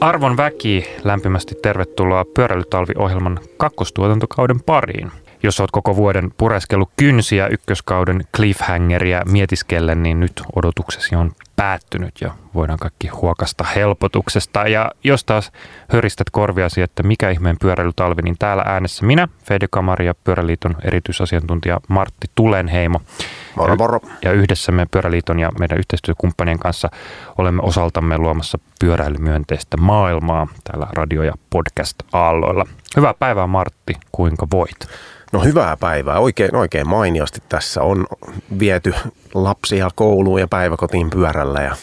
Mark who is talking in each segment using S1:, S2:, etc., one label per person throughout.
S1: Arvon väki, lämpimästi tervetuloa Pyöräilytalvi-ohjelman kakkostuotantokauden pariin. Jos olet koko vuoden pureskellut kynsiä ykköskauden cliffhangeria mietiskellen, niin nyt odotuksesi on päättynyt ja voidaan kaikki huokasta helpotuksesta. Ja jos taas höristät korviasi, että mikä ihmeen pyöräilytalvi, niin täällä äänessä minä, Fede Kamari ja Pyöräliiton erityisasiantuntija Martti Tulenheimo.
S2: Moro, moro.
S1: Ja yhdessä me Pyöräliiton ja meidän yhteistyökumppanien kanssa olemme osaltamme luomassa pyöräilymyönteistä maailmaa täällä radio- ja podcast-aalloilla. Hyvää päivää Martti, kuinka voit?
S2: No hyvää päivää. Oikein, oikein mainiosti tässä on viety lapsia kouluun ja päiväkotiin pyörällä ja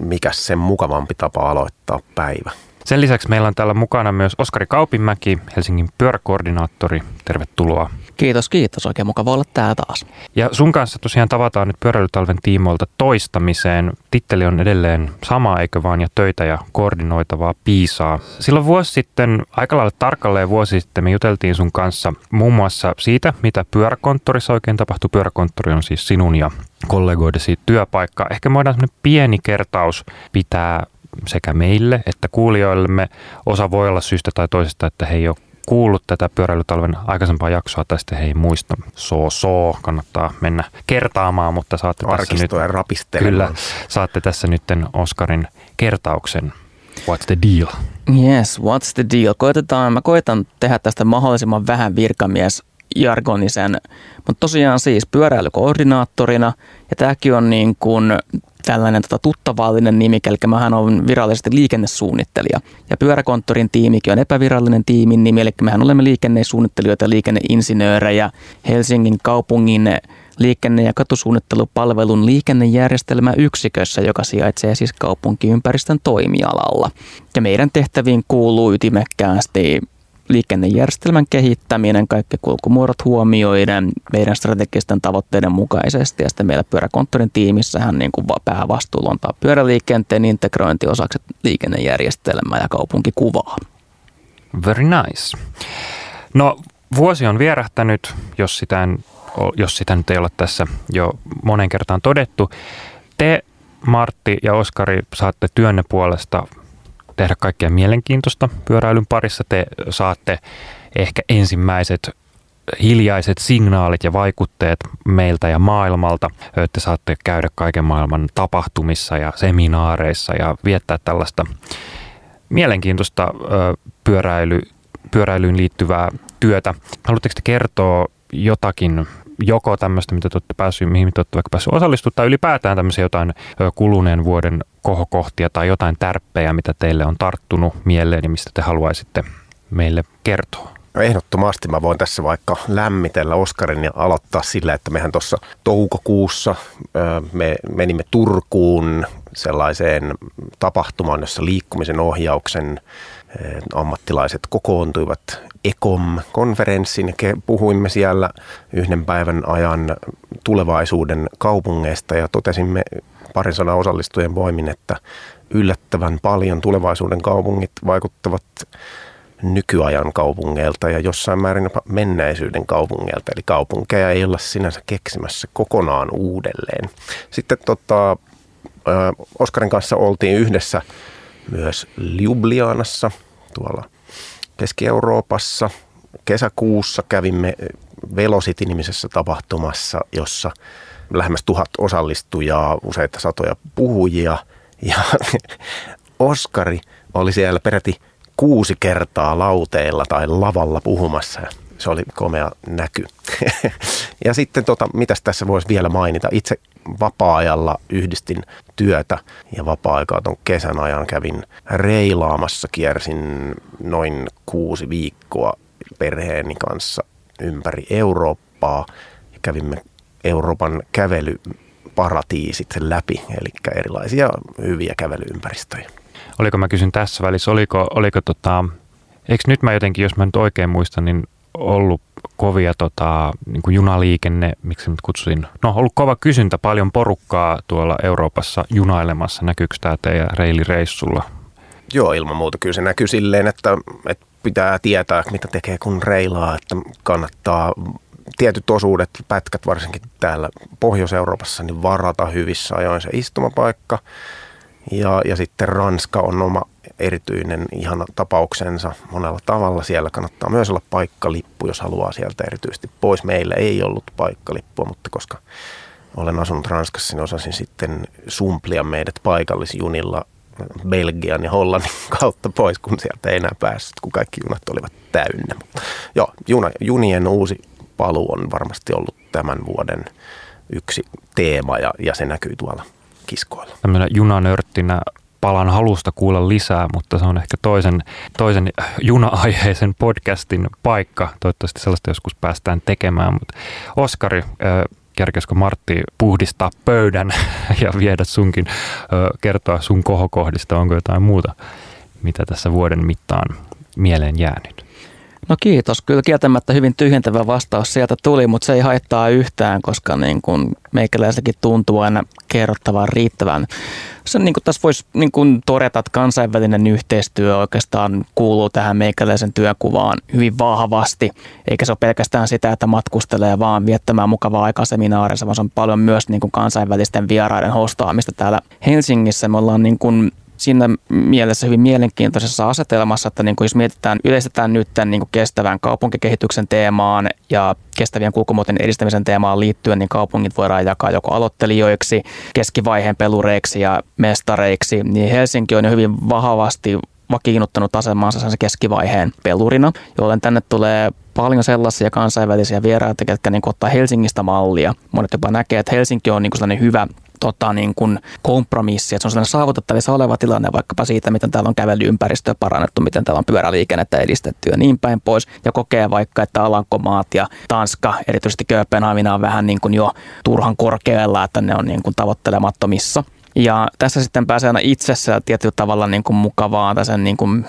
S2: mikä sen mukavampi tapa aloittaa päivä.
S1: Sen lisäksi meillä on täällä mukana myös Oskari Kaupinmäki, Helsingin pyöräkoordinaattori. Tervetuloa.
S3: Kiitos, kiitos. Oikein mukava olla täällä taas.
S1: Ja sun kanssa tosiaan tavataan nyt pyöräilytalven tiimoilta toistamiseen. Titteli on edelleen sama, eikö vaan, ja töitä ja koordinoitavaa piisaa. Silloin vuosi sitten, aika lailla tarkalleen vuosi sitten, me juteltiin sun kanssa muun muassa siitä, mitä pyöräkonttorissa oikein tapahtuu. Pyöräkonttori on siis sinun ja kollegoidesi työpaikka. Ehkä me voidaan pieni kertaus pitää sekä meille että kuulijoillemme. Osa voi olla syystä tai toisesta, että he ei ole kuullut tätä pyöräilytalven aikaisempaa jaksoa tai sitten he ei muista. So, so, kannattaa mennä kertaamaan, mutta saatte tässä nyt, kyllä, saatte tässä nyt Oskarin kertauksen. What's the deal?
S3: Yes, what's the deal? Koitetaan, mä koitan tehdä tästä mahdollisimman vähän virkamies jargonisen, mutta tosiaan siis pyöräilykoordinaattorina, ja tämäkin on niin kuin tällainen tota, tuttavallinen nimi, eli mähän on virallisesti liikennesuunnittelija. Ja pyöräkonttorin tiimikin on epävirallinen tiimin nimi, eli mehän olemme liikennesuunnittelijoita ja liikenneinsinöörejä Helsingin kaupungin liikenne- ja katusuunnittelupalvelun liikennejärjestelmäyksikössä, joka sijaitsee siis kaupunkiympäristön toimialalla. Ja meidän tehtäviin kuuluu ytimekkäästi liikennejärjestelmän kehittäminen, kaikki kulkumuodot huomioiden meidän strategisten tavoitteiden mukaisesti. Ja sitten meillä pyöräkonttorin tiimissähän niin kuin päävastuulla on pyöräliikenteen integrointi osaksi liikennejärjestelmää ja kaupunkikuvaa.
S1: Very nice. No vuosi on vierähtänyt, jos sitä, en, jos sitä nyt ei ole tässä jo monen kertaan todettu. Te, Martti ja Oskari, saatte työnne puolesta tehdä kaikkea mielenkiintoista pyöräilyn parissa. Te saatte ehkä ensimmäiset hiljaiset signaalit ja vaikutteet meiltä ja maailmalta. Te saatte käydä kaiken maailman tapahtumissa ja seminaareissa ja viettää tällaista mielenkiintoista pyöräily, pyöräilyyn liittyvää työtä. Haluatteko te kertoa jotakin joko tämmöistä, mitä te olette päässyt, mihin te olette vaikka päässyt osallistumaan, tai ylipäätään tämmöisiä jotain kuluneen vuoden kohokohtia tai jotain tärppejä, mitä teille on tarttunut mieleen ja mistä te haluaisitte meille kertoa?
S2: No ehdottomasti mä voin tässä vaikka lämmitellä Oskarin ja aloittaa sillä, että mehän tuossa toukokuussa me menimme Turkuun sellaiseen tapahtumaan, jossa liikkumisen ohjauksen ammattilaiset kokoontuivat ECOM-konferenssin ja puhuimme siellä yhden päivän ajan tulevaisuuden kaupungeista ja totesimme parin sanan osallistujien voimin, että yllättävän paljon tulevaisuuden kaupungit vaikuttavat nykyajan kaupungeilta ja jossain määrin jopa menneisyyden kaupungeilta. Eli kaupunkeja ei olla sinänsä keksimässä kokonaan uudelleen. Sitten tota, Oskarin kanssa oltiin yhdessä myös Ljubljanassa tuolla Keski-Euroopassa. Kesäkuussa kävimme Velocity-nimisessä tapahtumassa, jossa lähemmäs tuhat osallistujaa, useita satoja puhujia. Ja Oskari oli siellä peräti kuusi kertaa lauteilla tai lavalla puhumassa. Se oli komea näky. ja sitten tota, mitäs tässä voisi vielä mainita? Itse vapaa-ajalla yhdistin työtä ja vapaa-aikaa tuon kesän ajan kävin reilaamassa, kiersin noin kuusi viikkoa perheeni kanssa ympäri Eurooppaa kävimme Euroopan kävelyparatiisit läpi, eli erilaisia hyviä kävelyympäristöjä.
S1: Oliko mä kysyn tässä välissä, oliko, oliko tota, eikö nyt mä jotenkin, jos mä nyt oikein muistan, niin ollut kovia tota, niin kuin junaliikenne, miksi nyt kutsusin, no ollut kova kysyntä, paljon porukkaa tuolla Euroopassa junailemassa. Näkyykö tämä teidän reilireissulla?
S2: Joo, ilman muuta kyllä se näkyy silleen, että, että pitää tietää, mitä tekee kun reilaa, että kannattaa tietyt osuudet, pätkät varsinkin täällä Pohjois-Euroopassa, niin varata hyvissä ajoin se istumapaikka. Ja, ja sitten Ranska on oma erityinen ihana tapauksensa monella tavalla. Siellä kannattaa myös olla paikkalippu, jos haluaa sieltä erityisesti pois. Meillä ei ollut paikkalippua, mutta koska olen asunut Ranskassa, niin osasin sitten sumplia meidät paikallisjunilla Belgian ja Hollannin kautta pois, kun sieltä ei enää päässyt, kun kaikki junat olivat täynnä. Mutta joo, juna, junien uusi paluu on varmasti ollut tämän vuoden yksi teema ja, ja se näkyy tuolla kiskoilla.
S1: Tämmöinen junanörttinä palan halusta kuulla lisää, mutta se on ehkä toisen, toisen juna-aiheisen podcastin paikka. Toivottavasti sellaista joskus päästään tekemään. Mutta Oskari, kerkesikö Martti puhdistaa pöydän ja viedä sunkin, kertoa sun kohokohdista, onko jotain muuta, mitä tässä vuoden mittaan mieleen jäänyt?
S3: No kiitos. Kyllä kieltämättä hyvin tyhjentävä vastaus sieltä tuli, mutta se ei haittaa yhtään, koska niin kuin meikäläiselläkin tuntuu aina kerrottavan riittävän. Se niin kuin tässä voisi niin kuin todeta, että kansainvälinen yhteistyö oikeastaan kuuluu tähän meikäläisen työkuvaan hyvin vahvasti. Eikä se ole pelkästään sitä, että matkustelee vaan viettämään mukavaa aikaa seminaarissa, vaan se on paljon myös niin kuin kansainvälisten vieraiden hostaamista täällä Helsingissä. Me ollaan niin kuin siinä mielessä hyvin mielenkiintoisessa asetelmassa, että niin kuin jos mietitään, yleistetään nyt tämän niin kuin kestävän kaupunkikehityksen teemaan ja kestävien kulkumuotojen edistämisen teemaan liittyen, niin kaupungit voidaan jakaa joko aloittelijoiksi, keskivaiheen pelureiksi ja mestareiksi, niin Helsinki on jo hyvin vahvasti vakiinnuttanut asemansa sen keskivaiheen pelurina, jolloin tänne tulee paljon sellaisia kansainvälisiä vieraita, jotka niin ottaa Helsingistä mallia. Monet jopa näkee, että Helsinki on niin sellainen hyvä tota, niin kuin kompromissi, että se on sellainen saavutettavissa oleva tilanne vaikkapa siitä, miten täällä on kävelyympäristöä parannettu, miten täällä on pyöräliikennettä edistetty ja niin päin pois. Ja kokee vaikka, että Alankomaat ja Tanska, erityisesti Kööpenhamina on vähän niin kuin jo turhan korkealla, että ne on niin kuin tavoittelemattomissa. Ja tässä sitten pääsee aina itsessä tietyllä tavalla niin kuin mukavaan tai sen niin kuin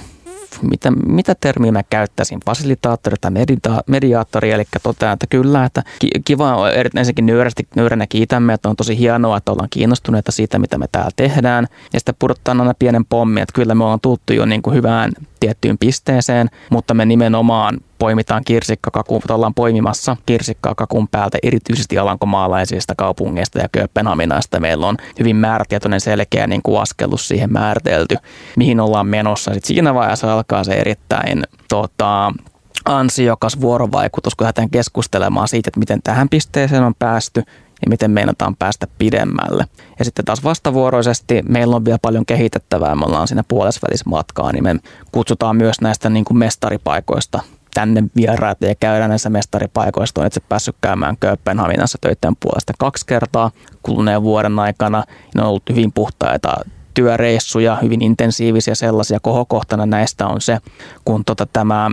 S3: mitä, mitä termiä mä käyttäisin, fasilitaattori tai medita- mediaattori, eli totean, että kyllä, että kiva on ensinnäkin nöyrästi, nöyränä kiitämme, että on tosi hienoa, että ollaan kiinnostuneita siitä, mitä me täällä tehdään, ja sitten pudottaa aina pienen pommi, että kyllä me ollaan tultu jo niin kuin hyvään tiettyyn pisteeseen, mutta me nimenomaan poimitaan kirsikkakakun, ollaan poimimassa kirsikkakakun päältä erityisesti alankomaalaisista kaupungeista ja Kööpenhaminasta. Meillä on hyvin määrätietoinen selkeä niin kuin askellus siihen määritelty, mihin ollaan menossa. Sitten siinä vaiheessa alkaa se erittäin tota, ansiokas vuorovaikutus, kun lähdetään keskustelemaan siitä, että miten tähän pisteeseen on päästy ja miten meinataan päästä pidemmälle. Ja sitten taas vastavuoroisesti meillä on vielä paljon kehitettävää, me ollaan siinä puolesvälissä matkaa, niin me kutsutaan myös näistä niin kuin mestaripaikoista tänne vieraita ja käydään näissä mestaripaikoissa. Olen itse päässyt käymään Kööpenhaminassa töiden puolesta kaksi kertaa kuluneen vuoden aikana. Ne on ollut hyvin puhtaita työreissuja, hyvin intensiivisiä sellaisia. Kohokohtana näistä on se, kun tota tämä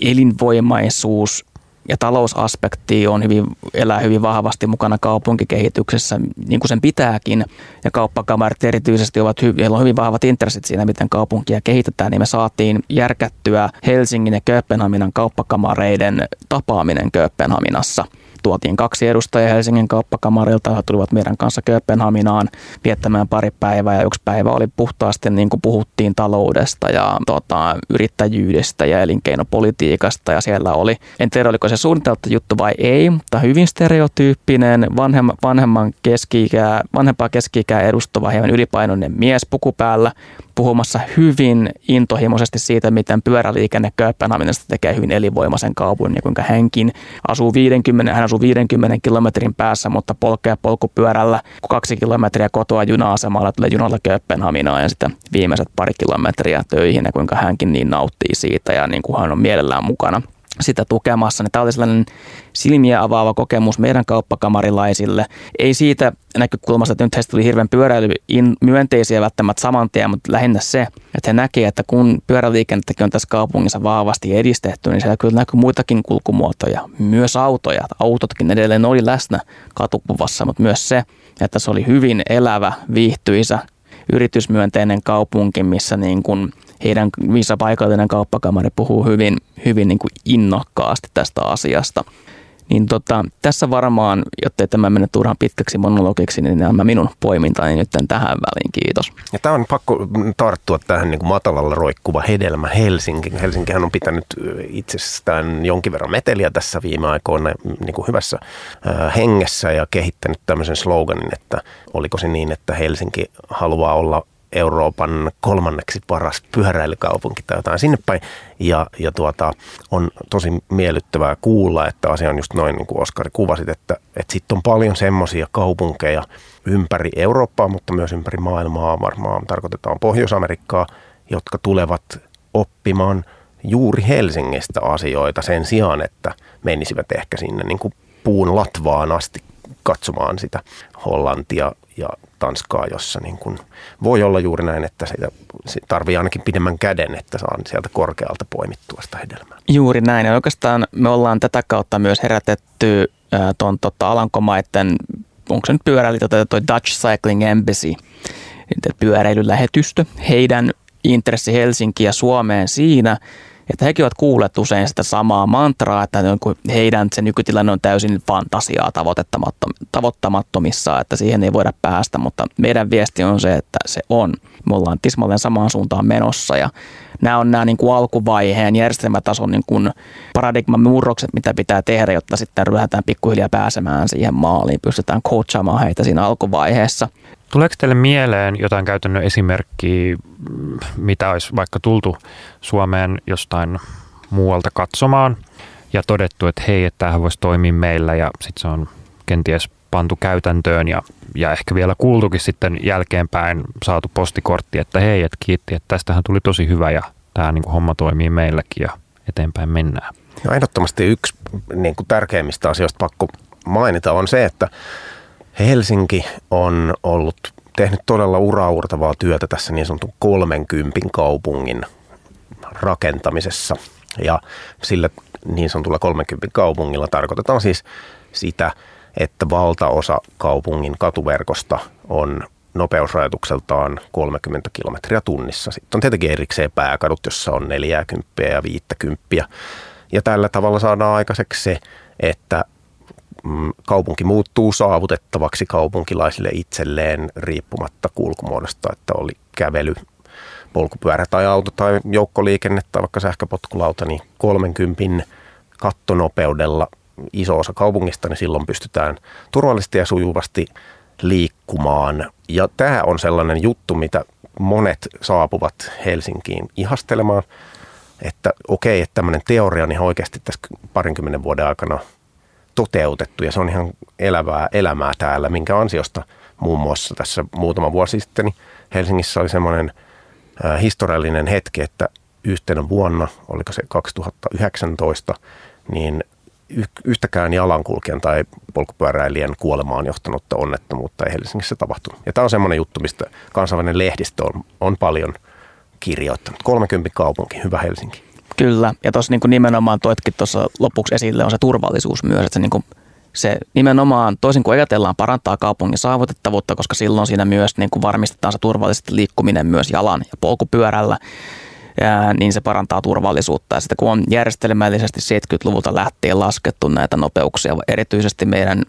S3: elinvoimaisuus ja talousaspekti on hyvin, elää hyvin vahvasti mukana kaupunkikehityksessä, niin kuin sen pitääkin. Ja kauppakamarit erityisesti ovat hyvin, on hyvin vahvat intressit siinä, miten kaupunkia kehitetään, niin me saatiin järkättyä Helsingin ja Kööpenhaminan kauppakamareiden tapaaminen Kööpenhaminassa – tuotiin kaksi edustajaa Helsingin kauppakamarilta, he tulivat meidän kanssa Kööpenhaminaan viettämään pari päivää ja yksi päivä oli puhtaasti niin kuin puhuttiin taloudesta ja tota, yrittäjyydestä ja elinkeinopolitiikasta ja siellä oli, en tiedä oliko se suunniteltu juttu vai ei, mutta hyvin stereotyyppinen vanhemman, vanhemman keski-ikää, vanhempaa keski-ikää edustava hieman ylipainoinen mies pukupäällä, puhumassa hyvin intohimoisesti siitä, miten pyöräliikenne Kööpenhaminasta tekee hyvin elinvoimaisen kaupungin ja kuinka hänkin asuu 50, hän asuu 50 kilometrin päässä, mutta polkee polkupyörällä kaksi kilometriä kotoa juna-asemalla, tulee junalla Kööpenhaminaan ja sitten viimeiset pari kilometriä töihin ja kuinka hänkin niin nauttii siitä ja niin kuin hän on mielellään mukana sitä tukemassa. Niin tämä oli sellainen silmiä avaava kokemus meidän kauppakamarilaisille. Ei siitä näkökulmasta, että nyt heistä tuli hirveän pyöräily myönteisiä välttämättä saman tien, mutta lähinnä se, että he näkevät, että kun pyöräliikennettäkin on tässä kaupungissa vahvasti edistetty, niin siellä kyllä näkyy muitakin kulkumuotoja, myös autoja. Autotkin edelleen oli läsnä katukuvassa, mutta myös se, että se oli hyvin elävä, viihtyisä, yritysmyönteinen kaupunki, missä niin kuin heidän, missä paikallinen kauppakamari puhuu hyvin, hyvin niin kuin innokkaasti tästä asiasta. Niin tota, tässä varmaan, jotta tämä mene turhan pitkäksi monologiksi, niin nämä minun poimintani nyt tähän väliin. Kiitos.
S2: Ja tämä on pakko tarttua tähän niin kuin matalalla roikkuva hedelmä Helsinki. Helsinkihän on pitänyt itsestään jonkin verran meteliä tässä viime aikoina niin kuin hyvässä hengessä ja kehittänyt tämmöisen sloganin, että oliko se niin, että Helsinki haluaa olla Euroopan kolmanneksi paras pyöräilykaupunki tai jotain sinne päin. Ja, ja tuota, on tosi miellyttävää kuulla, että asia on just noin niin kuin Oskari kuvasit, että, että sitten on paljon semmoisia kaupunkeja ympäri Eurooppaa, mutta myös ympäri maailmaa, varmaan tarkoitetaan Pohjois-Amerikkaa, jotka tulevat oppimaan juuri Helsingistä asioita sen sijaan, että menisivät ehkä sinne niin kuin puun latvaan asti katsomaan sitä Hollantia ja Tanskaa, jossa niin kuin voi olla juuri näin, että sitä tarvii ainakin pidemmän käden, että saan sieltä korkealta poimittua sitä hedelmää.
S3: Juuri näin. Ja oikeastaan me ollaan tätä kautta myös herätetty tuon tota, Alankomaiden, onko se nyt pyöräilijöitä, tota, toi Dutch Cycling Embassy, pyöräilylähetystö. Heidän intressi Helsinkiä Suomeen siinä, että hekin ovat kuulleet usein sitä samaa mantraa, että heidän se nykytilanne on täysin fantasiaa tavoittamattomissa, että siihen ei voida päästä, mutta meidän viesti on se, että se on. Me ollaan tismalleen samaan suuntaan menossa ja nämä on nämä niin kuin alkuvaiheen järjestelmätason niin kuin paradigman murrokset, mitä pitää tehdä, jotta sitten ryhdytään pikkuhiljaa pääsemään siihen maaliin, pystytään coachaamaan heitä siinä alkuvaiheessa.
S1: Tuleeko teille mieleen jotain käytännön esimerkkiä, mitä olisi vaikka tultu Suomeen jostain muualta katsomaan ja todettu, että hei, että tämähän voisi toimia meillä ja sitten se on kenties pantu käytäntöön ja, ja ehkä vielä kuultukin sitten jälkeenpäin saatu postikortti, että hei, että kiitti, että tästähän tuli tosi hyvä ja tämä niin kuin homma toimii meilläkin ja eteenpäin mennään.
S2: No ehdottomasti yksi niin kuin tärkeimmistä asioista pakko mainita on se, että Helsinki on ollut tehnyt todella uraurtavaa työtä tässä niin sanotun 30 kaupungin rakentamisessa. Ja sillä niin sanotulla 30 kaupungilla tarkoitetaan siis sitä, että valtaosa kaupungin katuverkosta on nopeusrajoitukseltaan 30 kilometriä tunnissa. Sitten on tietenkin erikseen pääkadut, jossa on 40 ja 50. Ja tällä tavalla saadaan aikaiseksi se, että kaupunki muuttuu saavutettavaksi kaupunkilaisille itselleen riippumatta kulkumuodosta, että oli kävely, polkupyörä tai auto tai joukkoliikenne tai vaikka sähköpotkulauta, niin 30 kattonopeudella iso osa kaupungista, niin silloin pystytään turvallisesti ja sujuvasti liikkumaan. Ja tämä on sellainen juttu, mitä monet saapuvat Helsinkiin ihastelemaan, että okei, että tämmöinen teoria on ihan oikeasti tässä parinkymmenen vuoden aikana toteutettu ja se on ihan elävää elämää täällä, minkä ansiosta muun muassa tässä muutama vuosi sitten niin Helsingissä oli semmoinen historiallinen hetki, että yhtenä vuonna, oliko se 2019, niin yhtäkään jalankulkijan tai polkupyöräilijän kuolemaan johtanutta onnettomuutta ei Helsingissä tapahtunut. Ja tämä on semmoinen juttu, mistä kansainvälinen lehdistö on, on paljon kirjoittanut. 30 kaupunki, hyvä Helsinki.
S3: Kyllä, ja tuossa niin nimenomaan toitkin tuossa lopuksi esille on se turvallisuus myös, että se, niin kuin, se nimenomaan toisin kuin ajatellaan parantaa kaupungin saavutettavuutta, koska silloin siinä myös niin kuin varmistetaan se turvallisesti liikkuminen myös jalan ja polkupyörällä, ja, niin se parantaa turvallisuutta. Ja sitten kun on järjestelmällisesti 70-luvulta lähtien laskettu näitä nopeuksia, erityisesti meidän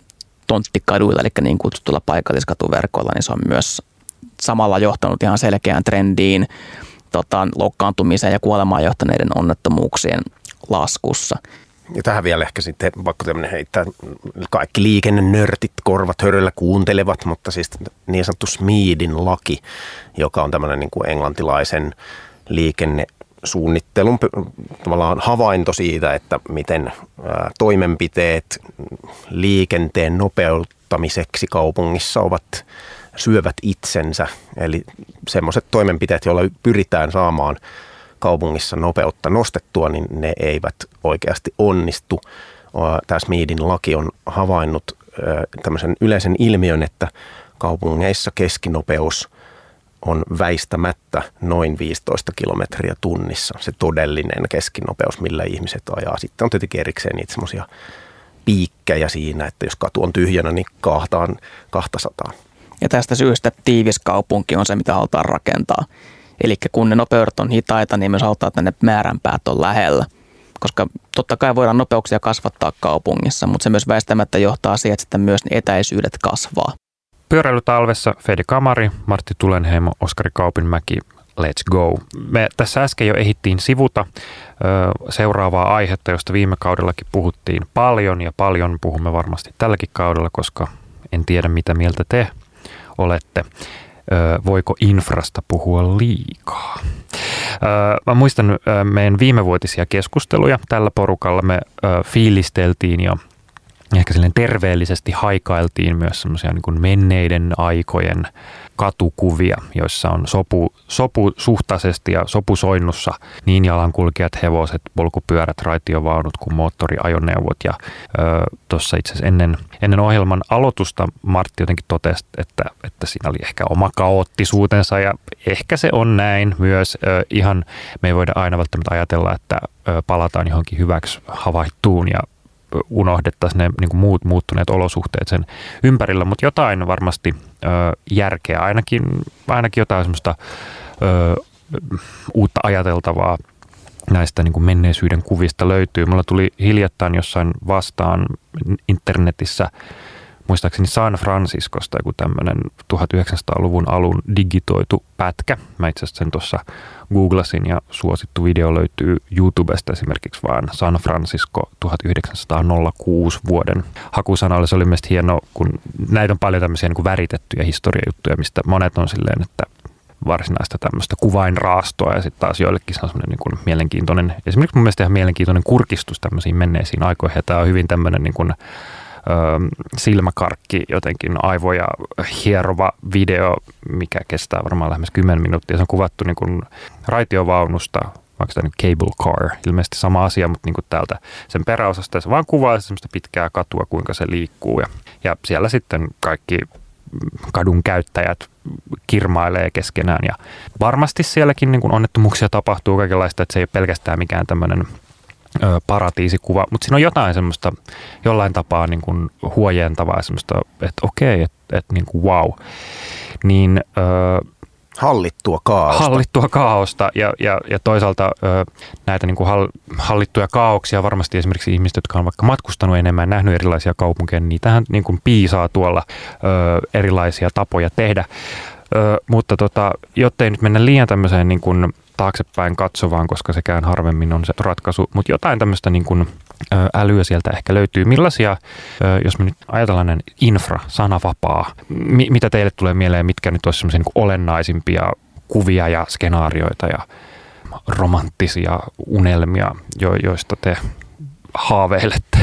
S3: tonttikaduilla, eli niin kutsutulla paikalliskatuverkoilla, niin se on myös samalla johtanut ihan selkeään trendiin tota, loukkaantumiseen ja kuolemaan johtaneiden onnettomuuksien laskussa.
S2: Ja tähän vielä ehkä sitten vaikka tämmöinen heittää, kaikki liikennenörtit korvat höröllä kuuntelevat, mutta siis niin sanottu Smeedin laki, joka on tämmöinen niin kuin englantilaisen liikennesuunnittelun tavallaan havainto siitä, että miten toimenpiteet liikenteen nopeuttamiseksi kaupungissa ovat syövät itsensä. Eli semmoiset toimenpiteet, joilla pyritään saamaan kaupungissa nopeutta nostettua, niin ne eivät oikeasti onnistu. Tämä Smeedin laki on havainnut tämmöisen yleisen ilmiön, että kaupungeissa keskinopeus on väistämättä noin 15 kilometriä tunnissa, se todellinen keskinopeus, millä ihmiset ajaa. Sitten on tietenkin erikseen niitä semmoisia piikkejä siinä, että jos katu on tyhjänä, niin kahtaan 200.
S3: Ja tästä syystä tiivis kaupunki on se, mitä halutaan rakentaa. Eli kun ne nopeudet on hitaita, niin myös halutaan, että ne määränpäät on lähellä. Koska totta kai voidaan nopeuksia kasvattaa kaupungissa, mutta se myös väistämättä johtaa siihen, että myös ne etäisyydet kasvaa.
S1: Pyöräilytalvessa Fedi Kamari, Martti Tulenheimo, Oskari Kaupinmäki, Let's go. Me tässä äsken jo ehittiin sivuta seuraavaa aihetta, josta viime kaudellakin puhuttiin paljon ja paljon puhumme varmasti tälläkin kaudella, koska en tiedä mitä mieltä te olette. voiko infrasta puhua liikaa. Mä muistan meidän viimevuotisia keskusteluja tällä porukalla. Me fiilisteltiin ja ehkä silleen terveellisesti haikailtiin myös semmoisia niin menneiden aikojen katukuvia, joissa on sopu, sopusuhtaisesti ja sopusoinnussa niin jalankulkijat, hevoset, polkupyörät, raitiovaunut kuin moottoriajoneuvot. Ja tuossa itse asiassa ennen, ennen ohjelman aloitusta Martti jotenkin totesi, että, että siinä oli ehkä oma kaoottisuutensa ja ehkä se on näin myös. Ö, ihan me ei voida aina välttämättä ajatella, että ö, palataan johonkin hyväksi havaittuun ja unohdettaisiin ne niin kuin muut muuttuneet olosuhteet sen ympärillä, mutta jotain varmasti ö, järkeä, ainakin, ainakin jotain semmoista ö, uutta ajateltavaa näistä niin kuin menneisyyden kuvista löytyy. Mulla tuli hiljattain jossain vastaan internetissä muistaakseni San Franciscosta joku tämmöinen 1900-luvun alun digitoitu pätkä. Mä itse asiassa sen tuossa googlasin ja suosittu video löytyy YouTubesta esimerkiksi vaan San Francisco 1906 vuoden hakusanalle. Se oli mielestäni hieno, kun näitä on paljon tämmöisiä niin kuin väritettyjä historiajuttuja, mistä monet on silleen, että varsinaista tämmöistä kuvainraastoa ja sitten taas joillekin se on semmoinen niin mielenkiintoinen, esimerkiksi mun mielestä ihan mielenkiintoinen kurkistus tämmöisiin menneisiin aikoihin ja tämä on hyvin tämmöinen niin kuin silmäkarkki, jotenkin aivoja hierova video, mikä kestää varmaan lähes 10 minuuttia. Se on kuvattu niin kuin raitiovaunusta, vaikka tämä cable car, ilmeisesti sama asia, mutta niin kuin täältä sen peräosasta. Se vaan kuvaa semmoista pitkää katua, kuinka se liikkuu ja, ja siellä sitten kaikki kadun käyttäjät kirmailee keskenään ja varmasti sielläkin niin kuin onnettomuuksia tapahtuu kaikenlaista, että se ei ole pelkästään mikään tämmöinen paratiisikuva, mutta siinä on jotain semmoista jollain tapaa niin kuin huojentavaa semmoista, että okei, että, että niin kuin wow. Niin, ö,
S2: hallittua kaaosta.
S1: Hallittua kaaosta ja, ja, ja toisaalta ö, näitä niin kuin hallittuja kaauksia varmasti esimerkiksi ihmiset, jotka on vaikka matkustanut enemmän, nähnyt erilaisia kaupunkeja, niin niitähän niin kuin piisaa tuolla ö, erilaisia tapoja tehdä. Ö, mutta tota, jottei nyt mennä liian tämmöiseen niin kuin taaksepäin katsovaan, koska sekään harvemmin on se ratkaisu, mutta jotain tämmöistä niin kuin älyä sieltä ehkä löytyy. Millaisia, jos me nyt ajatellaan infra, sanavapaa, mitä teille tulee mieleen, mitkä nyt olisi semmoisia niin olennaisimpia kuvia ja skenaarioita ja romanttisia unelmia, joista te haaveilette?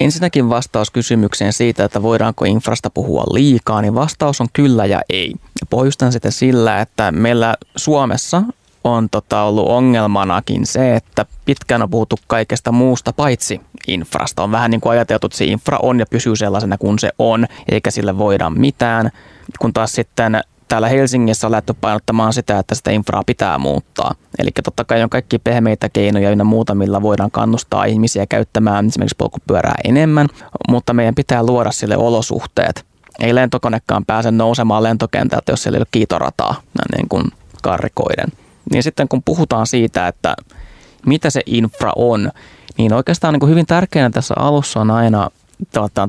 S3: Ensinnäkin vastaus kysymykseen siitä, että voidaanko infrasta puhua liikaa, niin vastaus on kyllä ja ei. Pohjustan sitä sillä, että meillä Suomessa on tota ollut ongelmanakin se, että pitkään on puhuttu kaikesta muusta paitsi infrasta. On vähän niin kuin ajateltu, että se infra on ja pysyy sellaisena kuin se on, eikä sille voida mitään. Kun taas sitten täällä Helsingissä on lähdetty painottamaan sitä, että sitä infraa pitää muuttaa. Eli totta kai on kaikki pehmeitä keinoja ynnä muuta, millä voidaan kannustaa ihmisiä käyttämään esimerkiksi polkupyörää enemmän, mutta meidän pitää luoda sille olosuhteet. Ei lentokonekaan pääse nousemaan lentokentältä, jos siellä ei ole kiitorataa, niin kuin karrikoiden. Niin sitten kun puhutaan siitä, että mitä se infra on, niin oikeastaan niin kuin hyvin tärkeänä tässä alussa on aina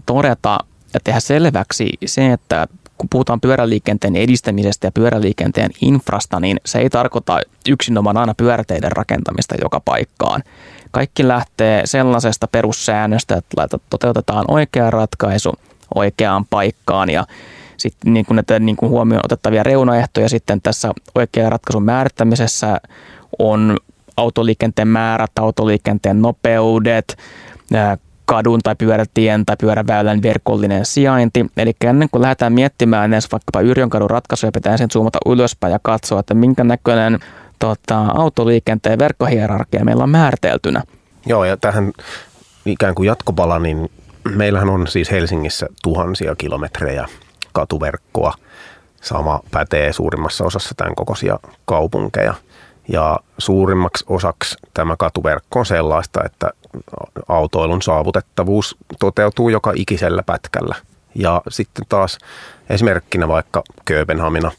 S3: todeta ja tehdä selväksi se, että kun puhutaan pyöräliikenteen edistämisestä ja pyöräliikenteen infrasta, niin se ei tarkoita yksinomaan aina pyöräteiden rakentamista joka paikkaan. Kaikki lähtee sellaisesta perussäännöstä, että toteutetaan oikea ratkaisu oikeaan paikkaan ja sitten niin kuin näitä niin kuin huomioon otettavia reunaehtoja sitten tässä oikean ratkaisun määrittämisessä on autoliikenteen määrät, autoliikenteen nopeudet, kadun tai pyörätien tai pyöräväylän verkollinen sijainti. Eli ennen kuin lähdetään miettimään edes vaikkapa Yrjönkadun ratkaisuja, pitää ensin zoomata ylöspäin ja katsoa, että minkä näköinen tota, autoliikenteen verkkohierarkia meillä on määriteltynä.
S2: Joo, ja tähän ikään kuin jatkopala, niin meillähän on siis Helsingissä tuhansia kilometrejä katuverkkoa. Sama pätee suurimmassa osassa tämän kokoisia kaupunkeja. Ja suurimmaksi osaksi tämä katuverkko on sellaista, että autoilun saavutettavuus toteutuu joka ikisellä pätkällä. Ja sitten taas esimerkkinä vaikka Kööpenhamina,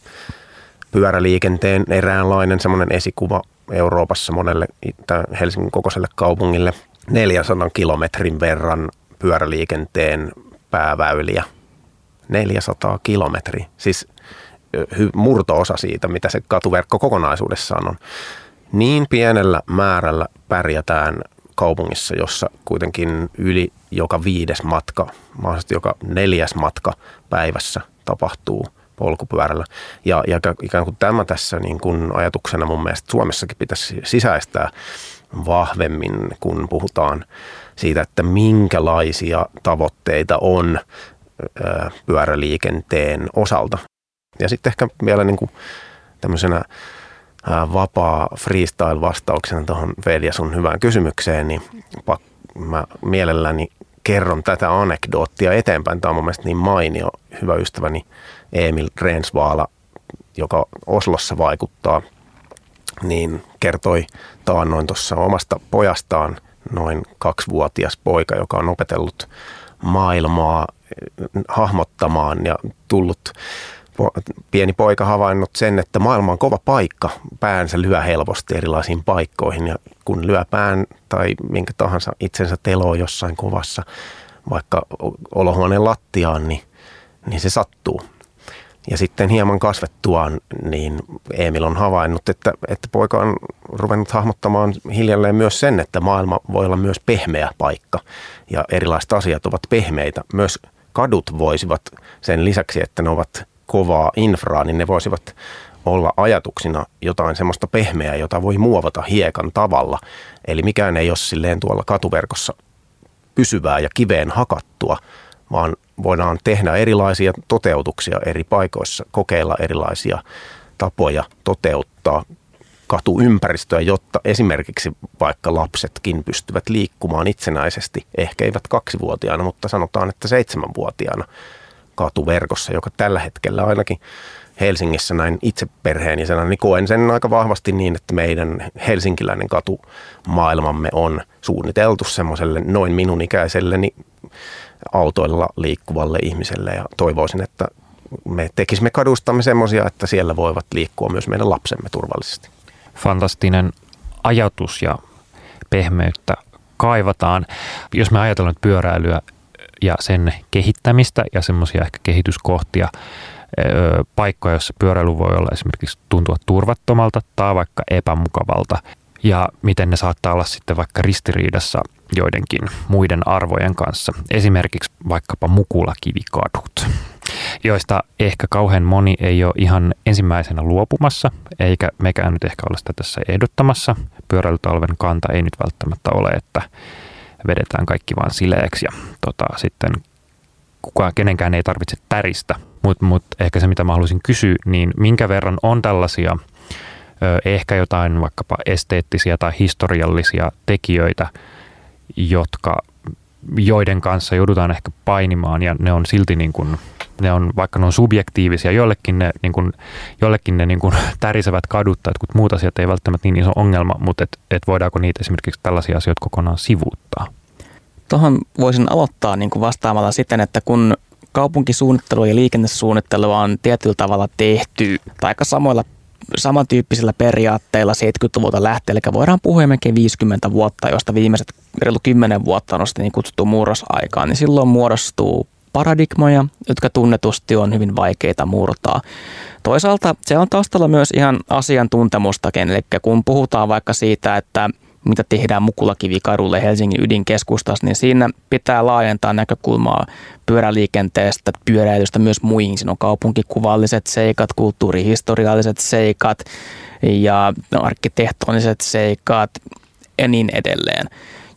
S2: pyöräliikenteen eräänlainen semmoinen esikuva Euroopassa monelle Helsingin kokoiselle kaupungille 400 kilometrin verran pyöräliikenteen pääväyliä 400 kilometriä, siis murto-osa siitä, mitä se katuverkko kokonaisuudessaan on. Niin pienellä määrällä pärjätään kaupungissa, jossa kuitenkin yli joka viides matka, mahdollisesti joka neljäs matka päivässä tapahtuu polkupyörällä. Ja, ja ikään kuin tämä tässä niin kuin ajatuksena mun mielestä Suomessakin pitäisi sisäistää vahvemmin, kun puhutaan siitä, että minkälaisia tavoitteita on pyöräliikenteen osalta. Ja sitten ehkä vielä niin kuin tämmöisenä vapaa freestyle-vastauksena tuohon Velja sun hyvään kysymykseen, niin mä mielelläni kerron tätä anekdoottia eteenpäin. Tämä on mun mielestä niin mainio. Hyvä ystäväni Emil Rensvaala, joka Oslossa vaikuttaa, niin kertoi taannoin tuossa omasta pojastaan, noin kaksivuotias poika, joka on opetellut maailmaa hahmottamaan ja tullut pieni poika havainnut sen, että maailma on kova paikka. Päänsä lyö helposti erilaisiin paikkoihin ja kun lyö pään tai minkä tahansa itsensä teloo jossain kovassa, vaikka olohuoneen lattiaan, niin, niin se sattuu. Ja sitten hieman kasvettuaan, niin Emil on havainnut, että, että poika on ruvennut hahmottamaan hiljalleen myös sen, että maailma voi olla myös pehmeä paikka ja erilaiset asiat ovat pehmeitä. Myös kadut voisivat sen lisäksi, että ne ovat kovaa infraa, niin ne voisivat olla ajatuksina jotain semmoista pehmeää, jota voi muovata hiekan tavalla. Eli mikään ei ole silleen tuolla katuverkossa pysyvää ja kiveen hakattua, vaan voidaan tehdä erilaisia toteutuksia eri paikoissa, kokeilla erilaisia tapoja toteuttaa katuympäristöä, jotta esimerkiksi vaikka lapsetkin pystyvät liikkumaan itsenäisesti, ehkä eivät kaksivuotiaana, mutta sanotaan, että seitsemänvuotiaana katuverkossa, joka tällä hetkellä ainakin Helsingissä näin itse perheenisänä, niin koen sen aika vahvasti niin, että meidän helsinkiläinen katumaailmamme on suunniteltu semmoiselle noin minun ikäiselleni autoilla liikkuvalle ihmiselle ja toivoisin, että me tekisimme kadustamme semmoisia, että siellä voivat liikkua myös meidän lapsemme turvallisesti.
S1: Fantastinen ajatus ja pehmeyttä kaivataan. Jos me ajatellaan pyöräilyä ja sen kehittämistä ja semmoisia ehkä kehityskohtia, paikkoja, joissa pyöräily voi olla esimerkiksi tuntua turvattomalta tai vaikka epämukavalta ja miten ne saattaa olla sitten vaikka ristiriidassa joidenkin muiden arvojen kanssa. Esimerkiksi vaikkapa mukulakivikadut, joista ehkä kauhean moni ei ole ihan ensimmäisenä luopumassa, eikä mekään nyt ehkä ole sitä tässä ehdottamassa. Pyöräilytalven kanta ei nyt välttämättä ole, että vedetään kaikki vaan sileeksi ja tota, sitten kukaan, kenenkään ei tarvitse täristä. Mutta mut ehkä se, mitä mä haluaisin kysyä, niin minkä verran on tällaisia ehkä jotain vaikkapa esteettisiä tai historiallisia tekijöitä, jotka, joiden kanssa joudutaan ehkä painimaan ja ne on silti niin kuin, ne on, vaikka ne on subjektiivisia, jollekin ne, niin kuin, jollekin ne niin kuin tärisevät kadut tai muut asiat ei välttämättä niin iso ongelma, mutta et, et voidaanko niitä esimerkiksi tällaisia asioita kokonaan sivuuttaa?
S3: Tuohon voisin aloittaa niin kuin vastaamalla siten, että kun kaupunkisuunnittelu ja liikennesuunnittelu on tietyllä tavalla tehty tai aika samoilla samantyyppisillä periaatteilla 70-luvulta lähtien, eli voidaan puhua melkein 50 vuotta, josta viimeiset reilu 10 vuotta on niin kutsuttu murrosaikaan, niin silloin muodostuu paradigmoja, jotka tunnetusti on hyvin vaikeita murtaa. Toisaalta se on taustalla myös ihan asiantuntemustakin, eli kun puhutaan vaikka siitä, että mitä tehdään Mukulakivikadulle Helsingin ydinkeskustassa, niin siinä pitää laajentaa näkökulmaa pyöräliikenteestä, pyöräilystä myös muihin. Siinä on kaupunkikuvalliset seikat, kulttuurihistorialliset seikat ja arkkitehtoniset seikat ja niin edelleen.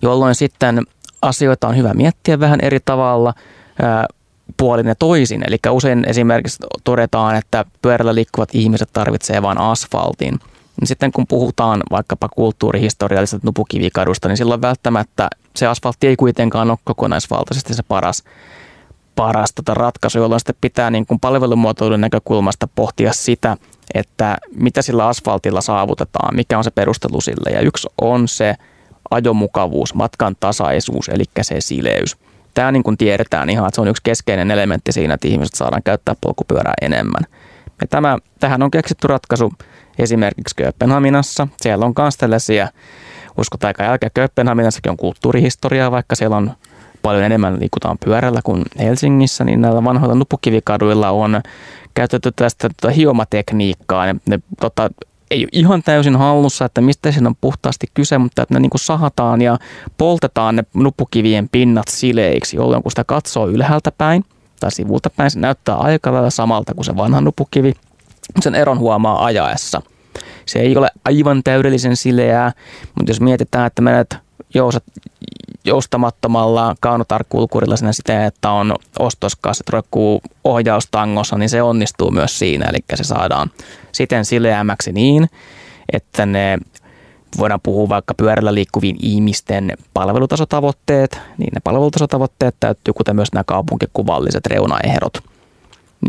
S3: Jolloin sitten asioita on hyvä miettiä vähän eri tavalla puolin ja toisin. Eli usein esimerkiksi todetaan, että pyörällä liikkuvat ihmiset tarvitsevat vain asfaltin – sitten kun puhutaan vaikkapa kulttuurihistoriallisesta nupukivikadusta, niin silloin välttämättä se asfaltti ei kuitenkaan ole kokonaisvaltaisesti se paras, paras tota ratkaisu, jolloin sitten pitää niin kuin palvelumuotoilun näkökulmasta pohtia sitä, että mitä sillä asfaltilla saavutetaan, mikä on se perustelu sille. Ja yksi on se ajomukavuus, matkan tasaisuus, eli se sileys. Tämä niin kuin tiedetään ihan, että se on yksi keskeinen elementti siinä, että ihmiset saadaan käyttää polkupyörää enemmän. Ja tämä, tähän on keksitty ratkaisu esimerkiksi Kööpenhaminassa. Siellä on myös tällaisia, uskotaan aika jälkeen, Kööpenhaminassakin on kulttuurihistoriaa, vaikka siellä on paljon enemmän liikutaan pyörällä kuin Helsingissä, niin näillä vanhoilla nupukivikaduilla on käytetty tästä tota, hiomatekniikkaa. Ne, ne tota, ei ole ihan täysin hallussa, että mistä siinä on puhtaasti kyse, mutta että ne niin sahataan ja poltetaan ne nuppukivien pinnat sileiksi, jolloin kun sitä katsoo ylhäältä päin – tai sivulta päin se näyttää aika lailla samalta kuin se vanha nupukivi. Sen eron huomaa ajaessa. Se ei ole aivan täydellisen sileää, mutta jos mietitään, että menet jousat, joustamattomalla kaunotarkkulkurilla sinä sitä, että on ostoskassit roikkuu ohjaustangossa, niin se onnistuu myös siinä. Eli se saadaan siten sileämmäksi niin, että ne voidaan puhua vaikka pyörällä liikkuviin ihmisten palvelutasotavoitteet, niin ne palvelutasotavoitteet täyttyy, kuten myös nämä kaupunkikuvalliset reunaehdot.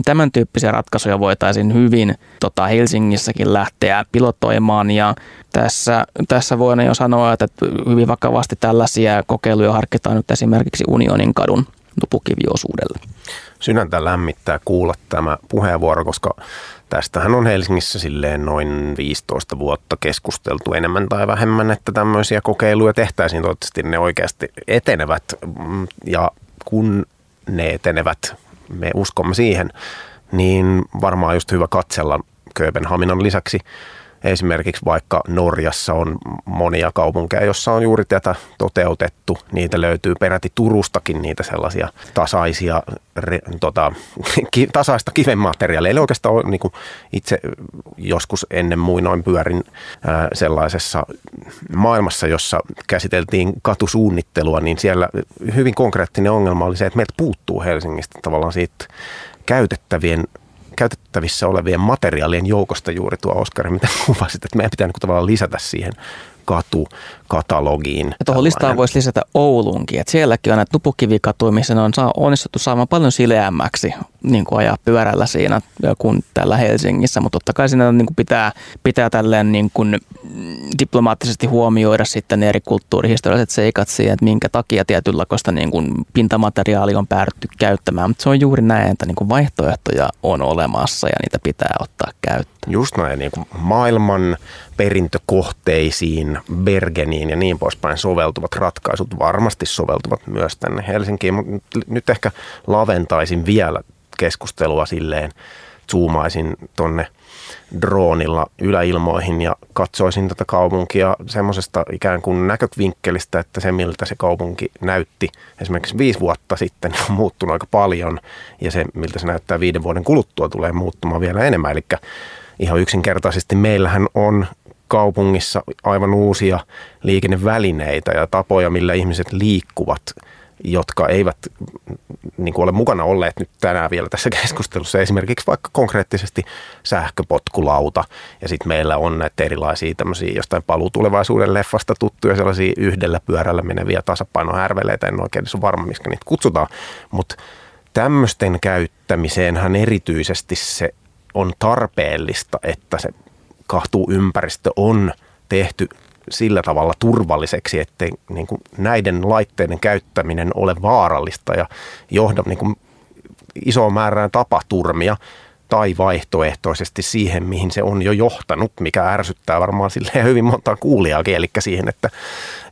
S3: Tämän tyyppisiä ratkaisuja voitaisiin hyvin tota, Helsingissäkin lähteä pilotoimaan ja tässä, tässä voidaan jo sanoa, että hyvin vakavasti tällaisia kokeiluja harkitaan nyt esimerkiksi Unionin kadun tupukiviosuudelle.
S2: Sydäntä lämmittää kuulla tämä puheenvuoro, koska tästähän on Helsingissä silleen noin 15 vuotta keskusteltu enemmän tai vähemmän, että tämmöisiä kokeiluja tehtäisiin. Toivottavasti ne oikeasti etenevät ja kun ne etenevät, me uskomme siihen, niin varmaan just hyvä katsella Kööpenhaminan lisäksi Esimerkiksi vaikka Norjassa on monia kaupunkeja, jossa on juuri tätä toteutettu. Niitä löytyy peräti Turustakin niitä sellaisia tasaisia, tota, ki, tasaista kivenmateriaalia. Eli oikeastaan on, niin itse joskus ennen muinoin pyörin ää, sellaisessa maailmassa, jossa käsiteltiin katusuunnittelua, niin siellä hyvin konkreettinen ongelma oli se, että meiltä puuttuu Helsingistä tavallaan siitä käytettävien käytettävissä olevien materiaalien joukosta juuri tuo Oskari, mitä kuvasit, että meidän pitää niin tavallaan lisätä siihen katukatalogiin.
S3: Ja tuohon listaan voisi lisätä Oulunkin, että sielläkin on näitä tupukivikatuja, missä ne on onnistuttu saamaan paljon sileämmäksi niin kuin ajaa pyörällä siinä kuin täällä Helsingissä, mutta totta kai siinä niin kuin pitää, pitää tälleen niin kuin diplomaattisesti huomioida sitten eri kulttuurihistorialliset seikat siihen, että minkä takia tietynlaista niin kuin pintamateriaali on päädytty käyttämään, mutta se on juuri näin, että niin kuin vaihtoehtoja on olemassa ja niitä pitää ottaa käyttöön.
S2: Just näin, niin kuin maailman perintökohteisiin, Bergeniin ja niin poispäin soveltuvat ratkaisut varmasti soveltuvat myös tänne Helsinkiin, mutta nyt ehkä laventaisin vielä keskustelua silleen, zoomaisin tonne droonilla yläilmoihin ja katsoisin tätä kaupunkia semmoisesta ikään kuin näkövinkkelistä, että se miltä se kaupunki näytti esimerkiksi viisi vuotta sitten on muuttunut aika paljon ja se miltä se näyttää viiden vuoden kuluttua tulee muuttumaan vielä enemmän. Eli ihan yksinkertaisesti meillähän on kaupungissa aivan uusia liikennevälineitä ja tapoja, millä ihmiset liikkuvat – jotka eivät niin kuin ole mukana olleet nyt tänään vielä tässä keskustelussa. Esimerkiksi vaikka konkreettisesti sähköpotkulauta ja sitten meillä on näitä erilaisia tämmöisiä jostain paluutulevaisuuden leffasta tuttuja sellaisia yhdellä pyörällä meneviä tasapainohärveleitä. En oikein ole varma, miksi niitä kutsutaan, mutta tämmöisten käyttämiseenhän erityisesti se on tarpeellista, että se kahtuu ympäristö on tehty sillä tavalla turvalliseksi, ettei niin kuin näiden laitteiden käyttäminen ole vaarallista ja johda niin kuin isoon määrään tapaturmia tai vaihtoehtoisesti siihen, mihin se on jo johtanut, mikä ärsyttää varmaan sille hyvin montaa kuulijaakin, eli siihen, että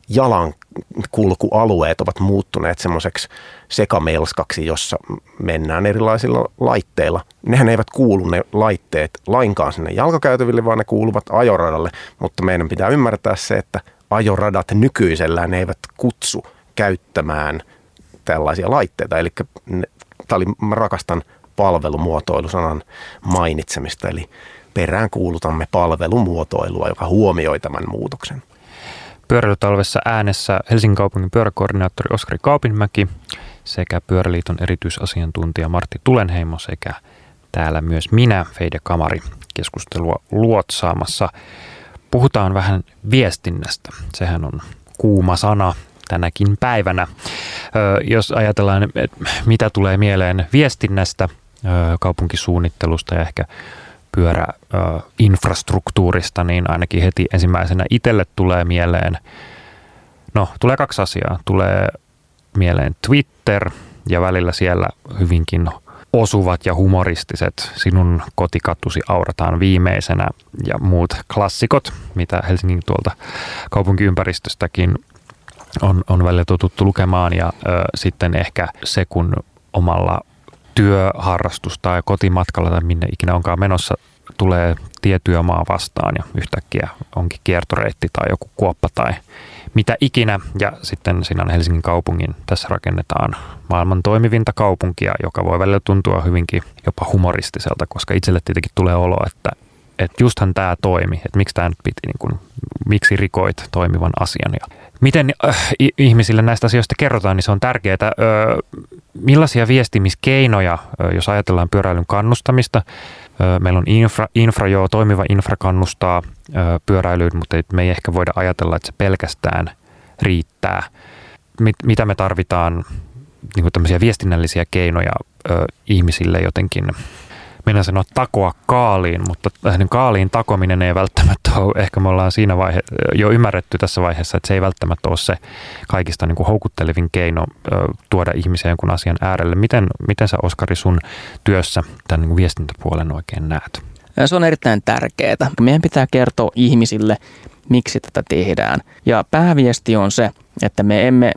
S2: jalankulkualueet ovat muuttuneet semmoiseksi sekamelskaksi, jossa mennään erilaisilla laitteilla. Nehän eivät kuulu ne laitteet lainkaan sinne jalkakäytäville, vaan ne kuuluvat ajoradalle, mutta meidän pitää ymmärtää se, että ajoradat nykyisellään eivät kutsu käyttämään tällaisia laitteita. Eli tämä oli, mä rakastan palvelumuotoilusanan mainitsemista, eli perään kuulutamme palvelumuotoilua, joka huomioi tämän muutoksen.
S1: Pyöräilytalvessa äänessä Helsingin kaupungin pyöräkoordinaattori Oskari Kaupinmäki sekä Pyöräliiton erityisasiantuntija Martti Tulenheimo sekä täällä myös minä, Feide Kamari, keskustelua luotsaamassa. Puhutaan vähän viestinnästä. Sehän on kuuma sana tänäkin päivänä. Jos ajatellaan, mitä tulee mieleen viestinnästä, kaupunkisuunnittelusta ja ehkä pyöräinfrastruktuurista, niin ainakin heti ensimmäisenä itselle tulee mieleen, no tulee kaksi asiaa. Tulee mieleen Twitter ja välillä siellä hyvinkin osuvat ja humoristiset Sinun kotikatusi aurataan viimeisenä ja muut klassikot, mitä Helsingin tuolta kaupunkiympäristöstäkin on, on välillä totuttu lukemaan ja ö, sitten ehkä se, kun omalla työharrastus tai kotimatkalla tai minne ikinä onkaan menossa tulee tietyömaa vastaan ja yhtäkkiä onkin kiertoreitti tai joku kuoppa tai mitä ikinä. Ja sitten siinä on Helsingin kaupungin, tässä rakennetaan maailman toimivinta kaupunkia, joka voi välillä tuntua hyvinkin jopa humoristiselta, koska itselle tietenkin tulee olo, että että justhan tämä toimi, että miksi tämä nyt piti, niin kuin, miksi rikoit toimivan asian. Ja miten äh, ihmisille näistä asioista kerrotaan, niin se on tärkeää. Äh, millaisia viestimiskeinoja, äh, jos ajatellaan pyöräilyn kannustamista, äh, meillä on infra, infra joo, toimiva infra kannustaa äh, pyöräilyyn, mutta me ei ehkä voida ajatella, että se pelkästään riittää. Mit, mitä me tarvitaan, niin tämmöisiä viestinnällisiä keinoja äh, ihmisille jotenkin minä sanoa takoa kaaliin, mutta kaaliin takominen ei välttämättä ole, ehkä me ollaan siinä vaihe, jo ymmärretty tässä vaiheessa, että se ei välttämättä ole se kaikista niin kuin houkuttelevin keino tuoda ihmisiä jonkun asian äärelle. Miten, miten sä Oskari sun työssä tämän niin viestintäpuolen oikein näet?
S3: Se on erittäin tärkeää. Meidän pitää kertoa ihmisille, miksi tätä tehdään. Ja pääviesti on se, että me emme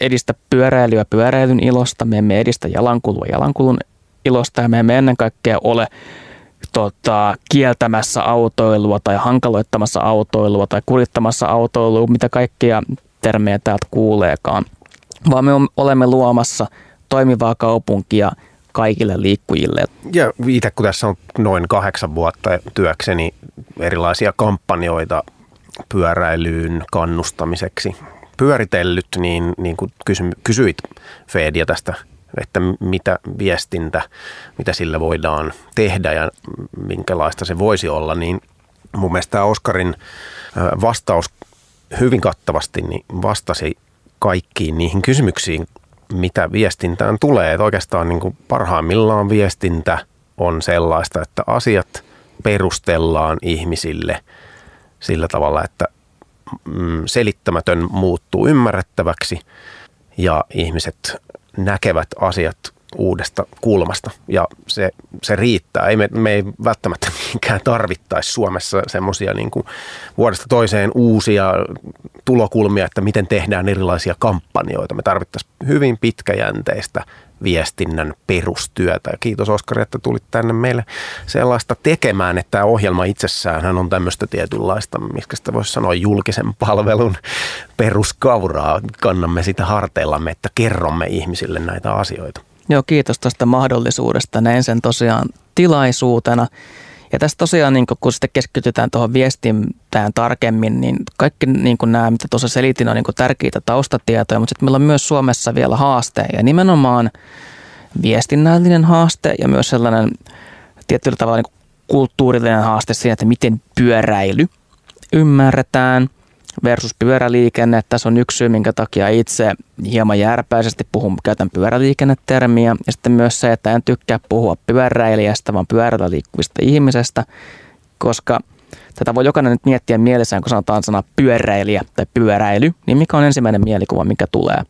S3: edistä pyöräilyä pyöräilyn ilosta, me emme edistä jalankulua jalankulun ilosta ja me emme ennen kaikkea ole tota, kieltämässä autoilua tai hankaloittamassa autoilua tai kurittamassa autoilua, mitä kaikkia termejä täältä kuuleekaan, vaan me olemme luomassa toimivaa kaupunkia kaikille liikkujille.
S2: Ja itse kun tässä on noin kahdeksan vuotta työkseni erilaisia kampanjoita pyöräilyyn kannustamiseksi pyöritellyt, niin, niin kuin kysyit Feedia tästä että mitä viestintä, mitä sillä voidaan tehdä ja minkälaista se voisi olla, niin mun mielestä Oskarin vastaus hyvin kattavasti niin vastasi kaikkiin niihin kysymyksiin, mitä viestintään tulee. Että oikeastaan niin kuin parhaimmillaan viestintä on sellaista, että asiat perustellaan ihmisille sillä tavalla, että selittämätön muuttuu ymmärrettäväksi ja ihmiset näkevät asiat uudesta kulmasta ja se, se riittää. Ei me, me ei välttämättä niinkään tarvittaisi Suomessa semmoisia niin vuodesta toiseen uusia tulokulmia, että miten tehdään erilaisia kampanjoita. Me tarvittaisiin hyvin pitkäjänteistä viestinnän perustyötä. Kiitos Oskari, että tulit tänne meille sellaista tekemään, että tämä ohjelma itsessään on tämmöistä tietynlaista, mistä sitä voisi sanoa julkisen palvelun peruskauraa. Kannamme sitä harteillamme, että kerromme ihmisille näitä asioita.
S3: Joo, kiitos tästä mahdollisuudesta. Näin sen tosiaan tilaisuutena. Ja tässä tosiaan, niin kun sitten keskitytään tuohon viestintään tarkemmin, niin kaikki niin nämä, mitä tuossa selitin, on niin tärkeitä taustatietoja, mutta sitten meillä on myös Suomessa vielä haaste. Ja nimenomaan viestinnällinen haaste ja myös sellainen tietyllä tavalla niin kulttuurillinen haaste siinä, että miten pyöräily ymmärretään – versus pyöräliikenne. Tässä on yksi syy, minkä takia itse hieman järpäisesti puhun, käytän pyöräliikennetermiä. Ja sitten myös se, että en tykkää puhua pyöräilijästä, vaan pyörällä liikkuvista ihmisestä, koska tätä voi jokainen nyt miettiä mielessään, kun sanotaan sana pyöräilijä tai pyöräily, niin mikä on ensimmäinen mielikuva, mikä tulee?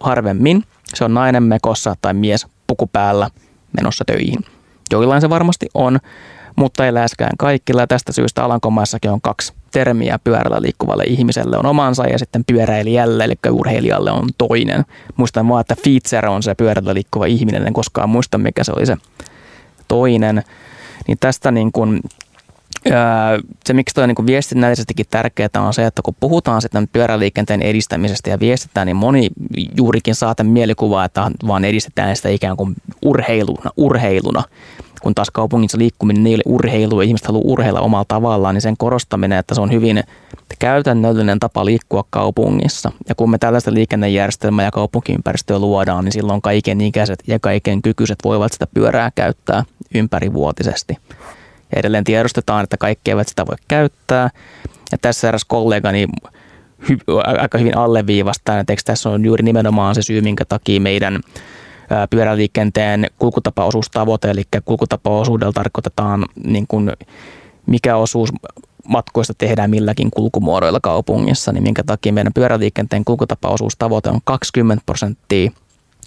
S3: Harvemmin se on nainen mekossa tai mies puku päällä menossa töihin. Joillain se varmasti on, mutta ei läheskään kaikilla. Ja tästä syystä Alankomaissakin on kaksi termiä pyörällä liikkuvalle ihmiselle on omansa ja sitten pyöräilijälle, eli urheilijalle on toinen. Muistan vaan, että feature on se pyörällä liikkuva ihminen, en koskaan muista mikä se oli se toinen. Niin tästä niin kuin, se, miksi tuo niin viestinnällisestikin tärkeää on se, että kun puhutaan sitten pyöräliikenteen edistämisestä ja viestitään, niin moni juurikin saa tämän mielikuvaa, että vaan edistetään sitä ikään kuin urheiluna. urheiluna kun taas kaupungissa liikkuminen niille urheilu ja ihmiset haluaa urheilla omalla tavallaan, niin sen korostaminen, että se on hyvin käytännöllinen tapa liikkua kaupungissa. Ja kun me tällaista liikennejärjestelmää ja kaupunkiympäristöä luodaan, niin silloin kaiken ikäiset ja kaiken kykyiset voivat sitä pyörää käyttää ympärivuotisesti. Ja edelleen tiedostetaan, että kaikki eivät sitä voi käyttää. Ja tässä eräs kollegani hy- aika hyvin alleviivastaa, että tässä on juuri nimenomaan se syy, minkä takia meidän pyöräliikenteen kulkutapaosuustavoite, eli kulkutapaosuudella tarkoitetaan niin kuin mikä osuus matkoista tehdään milläkin kulkumuodoilla kaupungissa, niin minkä takia meidän pyöräliikenteen kulkutapaosuustavoite on 20 prosenttia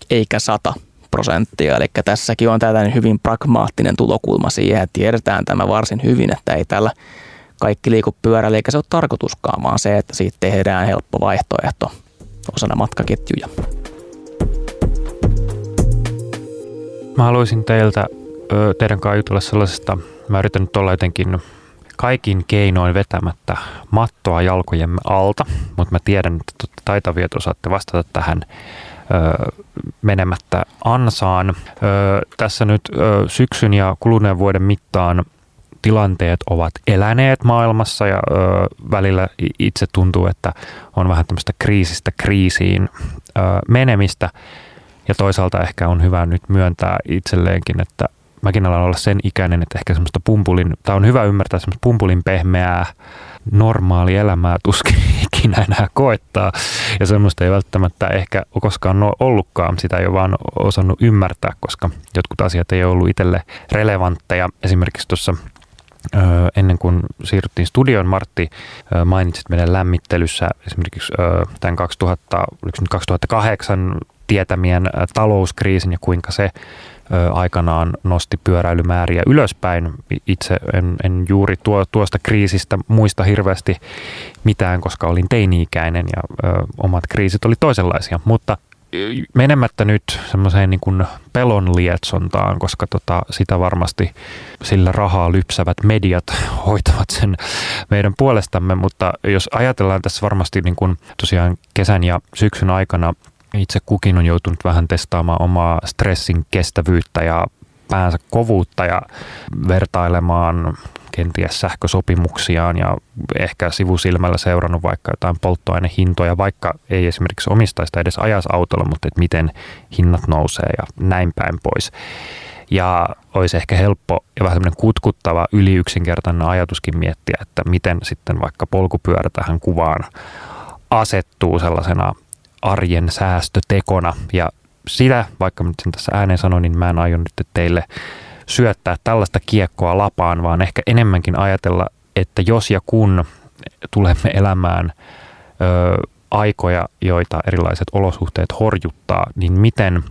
S3: eikä 100 prosenttia. Eli tässäkin on tällainen hyvin pragmaattinen tulokulma siihen, että tiedetään tämä varsin hyvin, että ei tällä kaikki liiku pyörällä, eikä se ole tarkoituskaan, vaan se, että siitä tehdään helppo vaihtoehto osana matkaketjuja.
S1: Mä haluaisin teiltä, teidän kanssa jutella sellaisesta, mä yritän nyt olla jotenkin kaikin keinoin vetämättä mattoa jalkojemme alta, mutta mä tiedän, että taitaviet osaatte vastata tähän menemättä ansaan. Tässä nyt syksyn ja kuluneen vuoden mittaan tilanteet ovat eläneet maailmassa ja välillä itse tuntuu, että on vähän tämmöistä kriisistä kriisiin menemistä. Ja toisaalta ehkä on hyvä nyt myöntää itselleenkin, että mäkin alan olla sen ikäinen, että ehkä semmoista pumpulin, tai on hyvä ymmärtää semmoista pumpulin pehmeää normaali elämää tuskin ikinä enää koettaa. Ja semmoista ei välttämättä ehkä ole koskaan ollutkaan, sitä ei ole vaan osannut ymmärtää, koska jotkut asiat ei ole ollut itselle relevantteja. Esimerkiksi tuossa ennen kuin siirryttiin studioon, Martti mainitsit meidän lämmittelyssä esimerkiksi tämän 2000, 2008 tietämien talouskriisin ja kuinka se aikanaan nosti pyöräilymääriä ylöspäin. Itse en, en juuri tuo, tuosta kriisistä muista hirveästi mitään, koska olin teini-ikäinen ja ö, omat kriisit oli toisenlaisia. Mutta menemättä nyt semmoiseen niin pelon lietsontaan, koska tota, sitä varmasti sillä rahaa lypsävät mediat hoitavat sen meidän puolestamme, mutta jos ajatellaan tässä varmasti niin kuin tosiaan kesän ja syksyn aikana itse kukin on joutunut vähän testaamaan omaa stressin kestävyyttä ja päänsä kovuutta ja vertailemaan kenties sähkösopimuksiaan ja ehkä sivusilmällä seurannut vaikka jotain polttoainehintoja, vaikka ei esimerkiksi omistaista edes ajas autolla, mutta että miten hinnat nousee ja näin päin pois. Ja olisi ehkä helppo ja vähän semmoinen kutkuttava, yli yksinkertainen ajatuskin miettiä, että miten sitten vaikka polkupyörä tähän kuvaan asettuu sellaisena arjen säästötekona. Ja sitä, vaikka nyt sen tässä ääneen sanoin, niin mä en aio nyt teille syöttää tällaista kiekkoa lapaan, vaan ehkä enemmänkin ajatella, että jos ja kun tulemme elämään ö, aikoja, joita erilaiset olosuhteet horjuttaa, niin miten,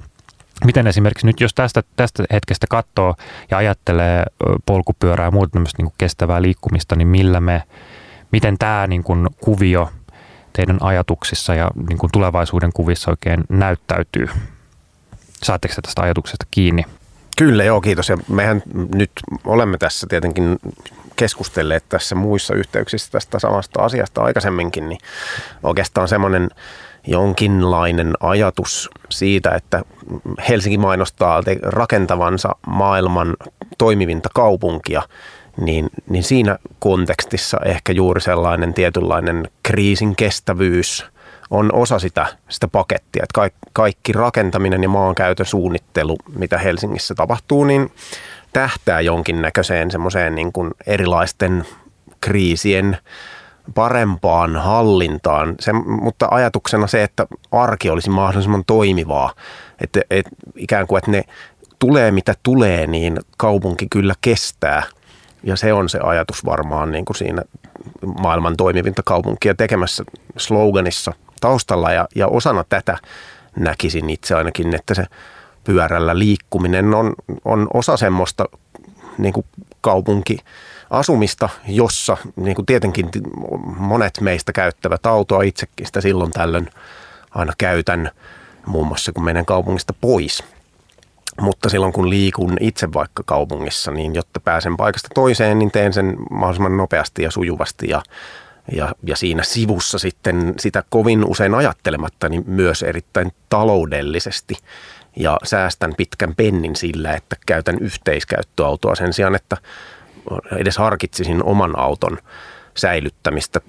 S1: miten esimerkiksi nyt, jos tästä, tästä hetkestä katsoo ja ajattelee polkupyörää ja muuta tämmöistä niin kestävää liikkumista, niin millä me, miten tämä niin kuin kuvio teidän ajatuksissa ja niin kuin tulevaisuuden kuvissa oikein näyttäytyy? Saatteko tästä ajatuksesta kiinni?
S2: Kyllä, joo, kiitos. Ja mehän nyt olemme tässä tietenkin keskustelleet tässä muissa yhteyksissä tästä samasta asiasta aikaisemminkin, niin oikeastaan semmoinen jonkinlainen ajatus siitä, että Helsinki mainostaa rakentavansa maailman toimivinta kaupunkia, niin, niin siinä kontekstissa ehkä juuri sellainen tietynlainen kriisin kestävyys – on osa sitä, sitä pakettia. Että kaikki, rakentaminen ja maankäytön suunnittelu, mitä Helsingissä tapahtuu, niin tähtää jonkinnäköiseen semmoiseen niin kuin erilaisten kriisien parempaan hallintaan, se, mutta ajatuksena se, että arki olisi mahdollisimman toimivaa, että, että ikään kuin, että ne tulee mitä tulee, niin kaupunki kyllä kestää. Ja se on se ajatus varmaan niin kuin siinä maailman toimivinta kaupunkia tekemässä sloganissa – taustalla ja, ja osana tätä näkisin itse ainakin, että se pyörällä liikkuminen on, on osa semmoista niin kuin kaupunki asumista, jossa niin kuin tietenkin monet meistä käyttävät autoa itsekin sitä silloin tällöin aina käytän muun muassa kun menen kaupungista pois. Mutta silloin kun liikun itse vaikka kaupungissa, niin jotta pääsen paikasta toiseen, niin teen sen mahdollisimman nopeasti ja sujuvasti ja ja, ja siinä sivussa sitten sitä kovin usein ajattelematta, niin myös erittäin taloudellisesti. Ja säästän pitkän pennin sillä, että käytän yhteiskäyttöautoa sen sijaan, että edes harkitsisin oman auton säilyttämistä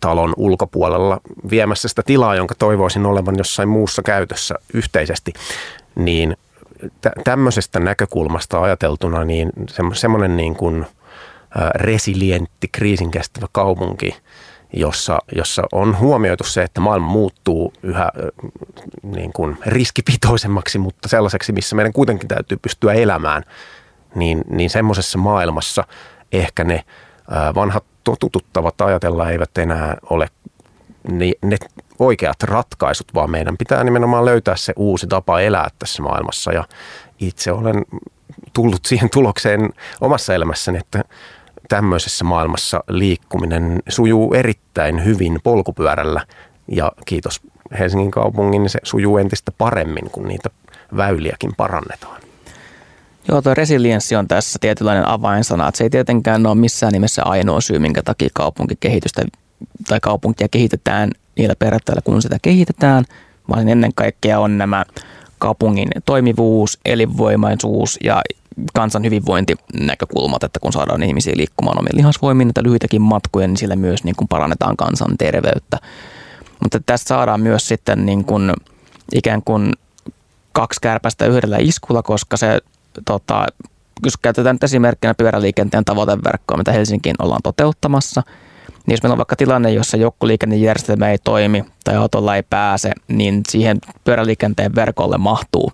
S2: talon ulkopuolella viemässä sitä tilaa, jonka toivoisin olevan jossain muussa käytössä yhteisesti, niin tämmöisestä näkökulmasta ajateltuna niin semmoinen niin kuin resilientti, kriisinkestävä kaupunki – jossa, jossa on huomioitu se, että maailma muuttuu yhä niin kuin riskipitoisemmaksi, mutta sellaiseksi, missä meidän kuitenkin täytyy pystyä elämään, niin, niin semmoisessa maailmassa ehkä ne vanhat totututtavat ajatella eivät enää ole ne oikeat ratkaisut, vaan meidän pitää nimenomaan löytää se uusi tapa elää tässä maailmassa. Ja itse olen tullut siihen tulokseen omassa elämässäni, että tämmöisessä maailmassa liikkuminen sujuu erittäin hyvin polkupyörällä ja kiitos Helsingin kaupungin, niin se sujuu entistä paremmin, kun niitä väyliäkin parannetaan.
S3: Joo, tuo resilienssi on tässä tietynlainen avainsana. Että se ei tietenkään ole missään nimessä ainoa syy, minkä takia kaupunkikehitystä tai kaupunkia kehitetään niillä periaatteilla, kun sitä kehitetään, vaan ennen kaikkea on nämä kaupungin toimivuus, elinvoimaisuus ja kansan hyvinvointinäkökulmat, että kun saadaan ihmisiä liikkumaan omien lihasvoimiin, että lyhyitäkin matkoja, niin sillä myös niin kuin parannetaan kansan terveyttä. Mutta tästä saadaan myös sitten niin kuin ikään kuin kaksi kärpästä yhdellä iskulla, koska se, tota, jos käytetään nyt esimerkkinä pyöräliikenteen tavoiteverkkoa, mitä Helsinkiin ollaan toteuttamassa, niin jos meillä on vaikka tilanne, jossa joukkoliikennejärjestelmä ei toimi tai autolla ei pääse, niin siihen pyöräliikenteen verkolle mahtuu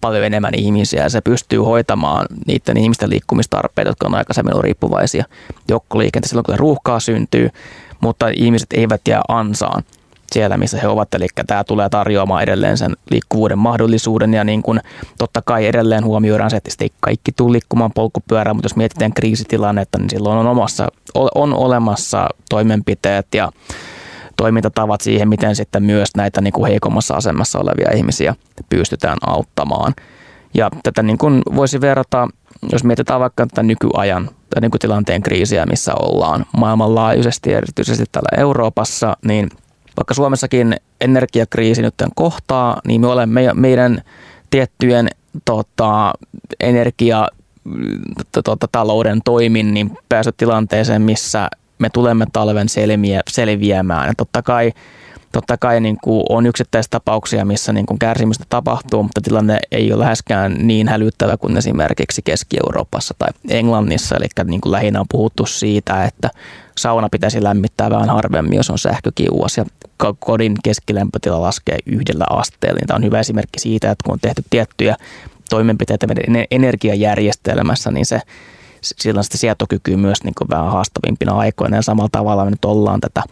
S3: paljon enemmän ihmisiä. Ja se pystyy hoitamaan niiden ihmisten liikkumistarpeita, jotka on aikaisemmin ollut riippuvaisia joukkoliikenteessä silloin, kun ruuhkaa syntyy, mutta ihmiset eivät jää ansaan siellä, missä he ovat. Eli tämä tulee tarjoamaan edelleen sen liikkuvuuden mahdollisuuden ja niin kuin totta kai edelleen huomioidaan se, että ei kaikki tule liikkumaan polkupyörään, mutta jos mietitään kriisitilannetta, niin silloin on, omassa, on olemassa toimenpiteet ja toimintatavat siihen, miten sitten myös näitä niin kuin heikommassa asemassa olevia ihmisiä pystytään auttamaan. Ja tätä niin kuin voisi verrata, jos mietitään vaikka tätä nykyajan tai niin tilanteen kriisiä, missä ollaan maailmanlaajuisesti, erityisesti täällä Euroopassa, niin – vaikka Suomessakin energiakriisi nyt kohtaa, niin me olemme meidän tiettyjen tota, energia tota, talouden toimin niin päässyt tilanteeseen, missä me tulemme talven selviä, selviämään. Ja totta kai, totta kai niin kuin on yksittäistapauksia, missä niin kuin kärsimystä tapahtuu, mutta tilanne ei ole läheskään niin hälyttävä kuin esimerkiksi Keski-Euroopassa tai Englannissa. Eli niin kuin lähinnä on puhuttu siitä, että sauna pitäisi lämmittää vähän harvemmin, jos on sähkökiuas ja kodin keskilämpötila laskee yhdellä asteella. Tämä on hyvä esimerkki siitä, että kun on tehty tiettyjä toimenpiteitä meidän energiajärjestelmässä, niin se sillä on sitä sietokykyä myös niin kuin vähän haastavimpina aikoina ja samalla tavalla me nyt ollaan tätä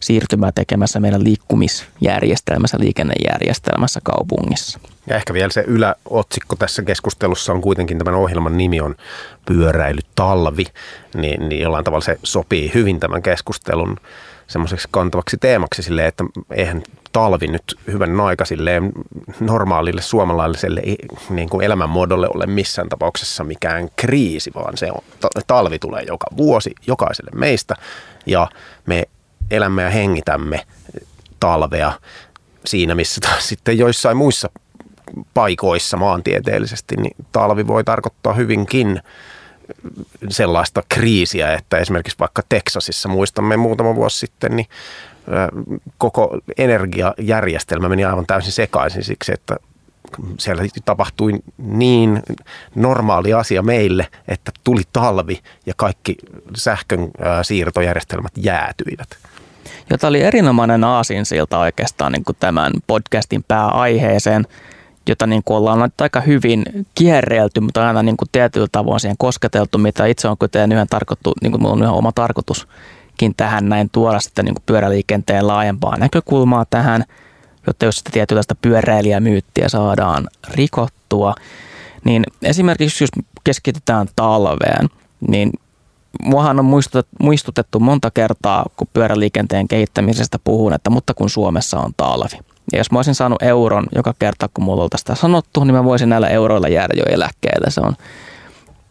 S3: siirtymää tekemässä meidän liikkumisjärjestelmässä, liikennejärjestelmässä kaupungissa.
S2: Ja ehkä vielä se yläotsikko tässä keskustelussa on kuitenkin tämän ohjelman nimi on Pyöräilytalvi, niin, niin jollain tavalla se sopii hyvin tämän keskustelun semmoiseksi kantavaksi teemaksi silleen, että eihän talvi nyt hyvän aika silleen normaalille suomalaiselle niin kuin elämänmuodolle ole missään tapauksessa mikään kriisi, vaan se on, talvi tulee joka vuosi jokaiselle meistä ja me elämme ja hengitämme talvea siinä, missä taas sitten joissain muissa paikoissa maantieteellisesti, niin talvi voi tarkoittaa hyvinkin sellaista kriisiä, että esimerkiksi vaikka Teksasissa, muistamme muutama vuosi sitten, niin koko energiajärjestelmä meni aivan täysin sekaisin siksi, että siellä tapahtui niin normaali asia meille, että tuli talvi ja kaikki sähkön siirtojärjestelmät jäätyivät.
S3: Jota oli erinomainen aasinsilta oikeastaan niin kuin tämän podcastin pääaiheeseen – jota niin kuin ollaan aika hyvin kierrelty, mutta aina niin kuin tietyllä tavoin siihen kosketeltu, mitä itse on kuten yhden tarkoittu, niin kuin on ihan oma tarkoituskin tähän näin tuoda sitten niin kuin pyöräliikenteen laajempaa näkökulmaa tähän, jotta jos sitä tietynlaista pyöräilijämyyttiä saadaan rikottua, niin esimerkiksi jos keskitytään talveen, niin Muahan on muistutettu monta kertaa, kun pyöräliikenteen kehittämisestä puhun, että mutta kun Suomessa on talvi. Ja jos mä olisin saanut euron joka kerta, kun mulla oltaisiin sitä sanottu, niin mä voisin näillä euroilla jäädä jo eläkkeelle. Se on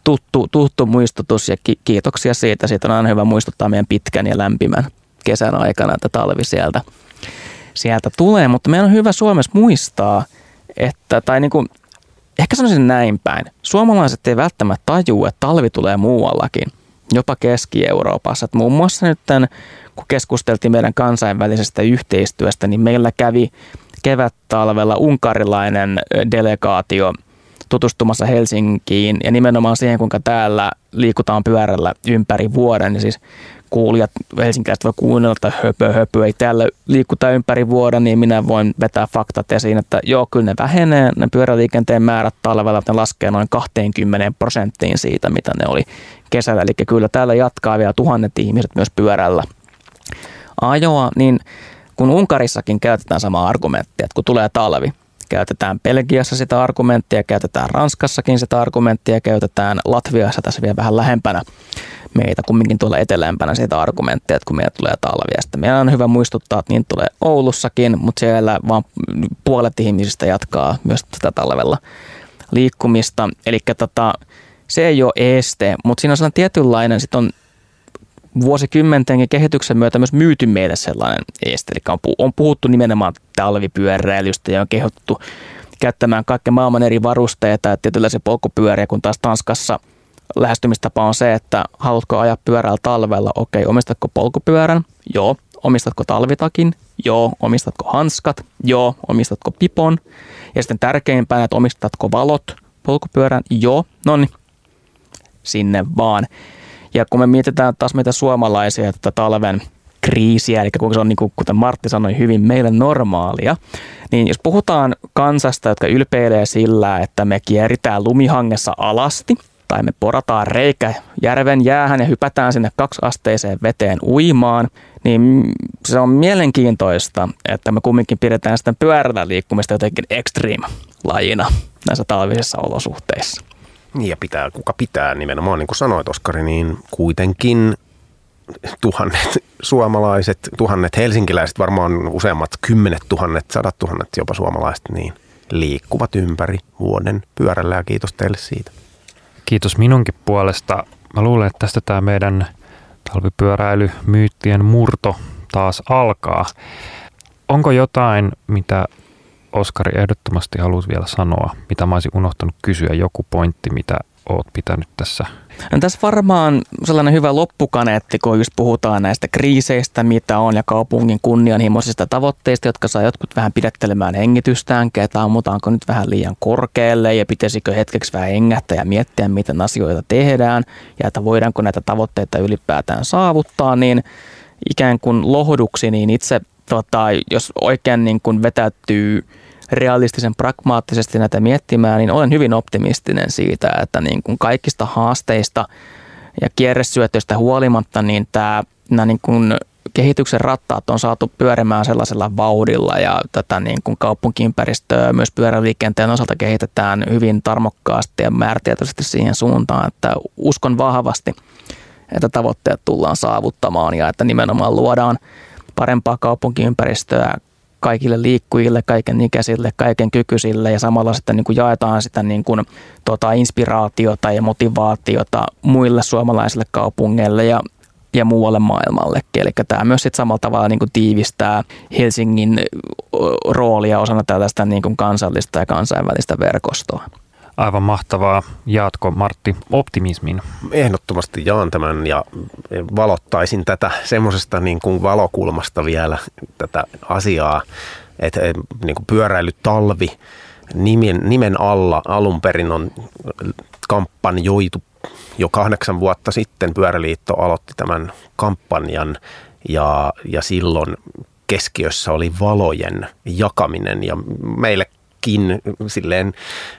S3: tuttu, tuttu muistutus ja ki- kiitoksia siitä. Siitä on aina hyvä muistuttaa meidän pitkän ja lämpimän kesän aikana, että talvi sieltä, sieltä tulee. Mutta meidän on hyvä Suomessa muistaa, että, tai niin kuin, ehkä sanoisin näin päin. Suomalaiset ei välttämättä tajua, että talvi tulee muuallakin, jopa Keski-Euroopassa. Että muun muassa nyt tämän kun keskusteltiin meidän kansainvälisestä yhteistyöstä, niin meillä kävi kevät-talvella unkarilainen delegaatio tutustumassa Helsinkiin ja nimenomaan siihen, kuinka täällä liikutaan pyörällä ympäri vuoden. Ja siis kuulijat helsinkiläiset voi kuunnella, että höpö, höpö, ei täällä liikuta ympäri vuoden, niin minä voin vetää faktat esiin, että joo, kyllä ne vähenee, ne pyöräliikenteen määrät talvella, ne laskee noin 20 prosenttiin siitä, mitä ne oli kesällä. Eli kyllä täällä jatkaa vielä tuhannet ihmiset myös pyörällä ajoa, niin kun Unkarissakin käytetään sama argumentti, että kun tulee talvi, käytetään Belgiassa sitä argumenttia, käytetään Ranskassakin sitä argumenttia, käytetään Latviassa tässä vielä vähän lähempänä meitä, kumminkin tuolla etelämpänä sitä argumenttia, että kun meillä tulee talvia. Sitten meidän on hyvä muistuttaa, että niin tulee Oulussakin, mutta siellä vaan puolet ihmisistä jatkaa myös tätä talvella liikkumista. Eli tota, se ei ole este, mutta siinä on sellainen tietynlainen, sit on vuosikymmenten kehityksen myötä myös myyty meille sellainen este. Eli on puhuttu nimenomaan talvipyöräilystä ja on kehottu käyttämään kaiken maailman eri varusteita ja tietynlaisia polkupyöriä, kun taas Tanskassa lähestymistapa on se, että haluatko ajaa pyörällä talvella, okei, omistatko polkupyörän? Joo. Omistatko talvitakin? Joo. Omistatko hanskat? Joo. Omistatko pipon? Ja sitten tärkeimpänä, että omistatko valot polkupyörän? Joo. No niin, sinne vaan. Ja kun me mietitään taas meitä suomalaisia tätä talven kriisiä, eli kun se on niin kuin, kuten Martti sanoi, hyvin meille normaalia, niin jos puhutaan kansasta, jotka ylpeilee sillä, että me kieritään lumihangessa alasti, tai me porataan reikä järven jäähän ja hypätään sinne kaksiasteiseen veteen uimaan, niin se on mielenkiintoista, että me kumminkin pidetään sitä pyörällä liikkumista jotenkin extreme-lajina näissä talvisissa olosuhteissa.
S2: Niin ja pitää, kuka pitää nimenomaan, niin kuin sanoit Oskari, niin kuitenkin tuhannet suomalaiset, tuhannet helsinkiläiset, varmaan useammat kymmenet tuhannet, sadat tuhannet jopa suomalaiset, niin liikkuvat ympäri vuoden pyörällä ja kiitos teille siitä.
S1: Kiitos minunkin puolesta. Mä luulen, että tästä tämä meidän talvipyöräilymyyttien murto taas alkaa. Onko jotain, mitä Oskari ehdottomasti haluat vielä sanoa, mitä mä olisin unohtanut kysyä, joku pointti, mitä oot pitänyt tässä?
S3: No tässä varmaan sellainen hyvä loppukaneetti, kun just puhutaan näistä kriiseistä, mitä on, ja kaupungin kunnianhimoisista tavoitteista, jotka saa jotkut vähän pidettelemään hengitystään, että ammutaanko nyt vähän liian korkealle, ja pitäisikö hetkeksi vähän hengähtää ja miettiä, miten asioita tehdään, ja että voidaanko näitä tavoitteita ylipäätään saavuttaa, niin ikään kuin lohduksi, niin itse tota, jos oikein niin kuin vetäytyy realistisen pragmaattisesti näitä miettimään, niin olen hyvin optimistinen siitä, että niin kuin kaikista haasteista ja kierresyötöistä huolimatta, niin tämä, nämä niin kuin kehityksen rattaat on saatu pyörimään sellaisella vauhdilla ja tätä niin kuin kaupunkiympäristöä myös pyöräliikenteen osalta kehitetään hyvin tarmokkaasti ja määrätietoisesti siihen suuntaan, että uskon vahvasti, että tavoitteet tullaan saavuttamaan ja että nimenomaan luodaan parempaa kaupunkiympäristöä kaikille liikkujille, kaiken ikäisille, kaiken kykyisille ja samalla sitten niin kuin jaetaan sitä niin kuin, tota, inspiraatiota ja motivaatiota muille suomalaisille kaupungeille ja ja muualle maailmallekin. Eli tämä myös sitten samalla tavalla niin kuin tiivistää Helsingin roolia osana tällaista niin kuin kansallista ja kansainvälistä verkostoa.
S1: Aivan mahtavaa. Jaatko Martti optimismin?
S2: Ehdottomasti jaan tämän ja valottaisin tätä semmoisesta niin kuin valokulmasta vielä tätä asiaa, että niin kuin pyöräilytalvi nimen, nimen alla alun perin on kampanjoitu jo kahdeksan vuotta sitten Pyöräliitto aloitti tämän kampanjan ja, ja silloin keskiössä oli valojen jakaminen ja meille kin silleen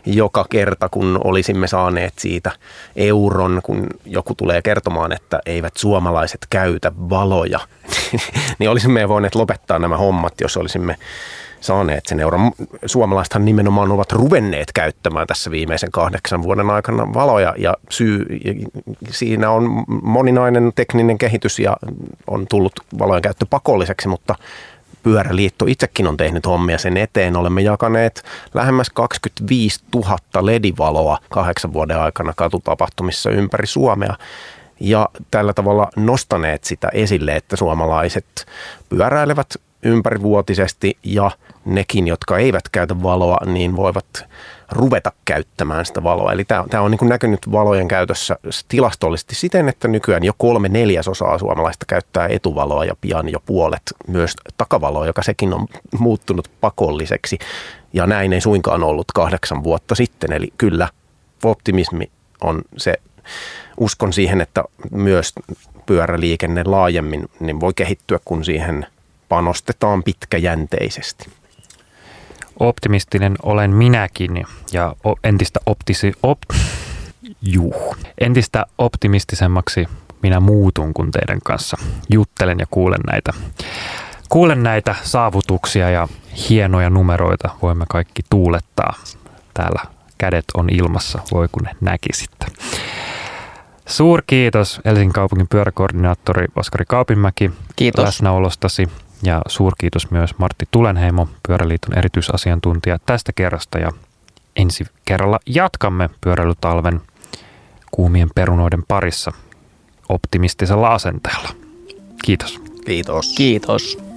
S2: joka kerta, kun olisimme saaneet siitä euron, kun joku tulee kertomaan, että eivät suomalaiset käytä valoja, niin olisimme voineet lopettaa nämä hommat, jos olisimme saaneet sen euron. Suomalaisethan nimenomaan ovat ruvenneet käyttämään tässä viimeisen kahdeksan vuoden aikana valoja ja syy, siinä on moninainen tekninen kehitys ja on tullut valojen käyttö pakolliseksi, mutta Pyöräliitto itsekin on tehnyt hommia sen eteen. Olemme jakaneet lähemmäs 25 000 ledivaloa kahdeksan vuoden aikana katutapahtumissa ympäri Suomea ja tällä tavalla nostaneet sitä esille, että suomalaiset pyöräilevät ympärivuotisesti ja nekin, jotka eivät käytä valoa, niin voivat ruveta käyttämään sitä valoa. Eli tämä, on niin näkynyt valojen käytössä tilastollisesti siten, että nykyään jo kolme neljäsosaa suomalaista käyttää etuvaloa ja pian jo puolet myös takavaloa, joka sekin on muuttunut pakolliseksi. Ja näin ei suinkaan ollut kahdeksan vuotta sitten. Eli kyllä optimismi on se, uskon siihen, että myös pyöräliikenne laajemmin niin voi kehittyä, kun siihen panostetaan pitkäjänteisesti.
S1: Optimistinen olen minäkin ja entistä, optisi, op, juh, entistä optimistisemmaksi minä muutun, kun teidän kanssa juttelen ja kuulen näitä, kuulen näitä saavutuksia ja hienoja numeroita. Voimme kaikki tuulettaa. Täällä kädet on ilmassa, voi kun näkisitte. Suurkiitos Helsingin kaupungin pyöräkoordinaattori Oskari Kaupinmäki
S3: Kiitos.
S1: läsnäolostasi. Ja suurkiitos myös Martti Tulenheimo, Pyöräliiton erityisasiantuntija tästä kerrasta ja ensi kerralla jatkamme pyöräilytalven kuumien perunoiden parissa optimistisella asenteella. Kiitos.
S2: Kiitos.
S3: Kiitos.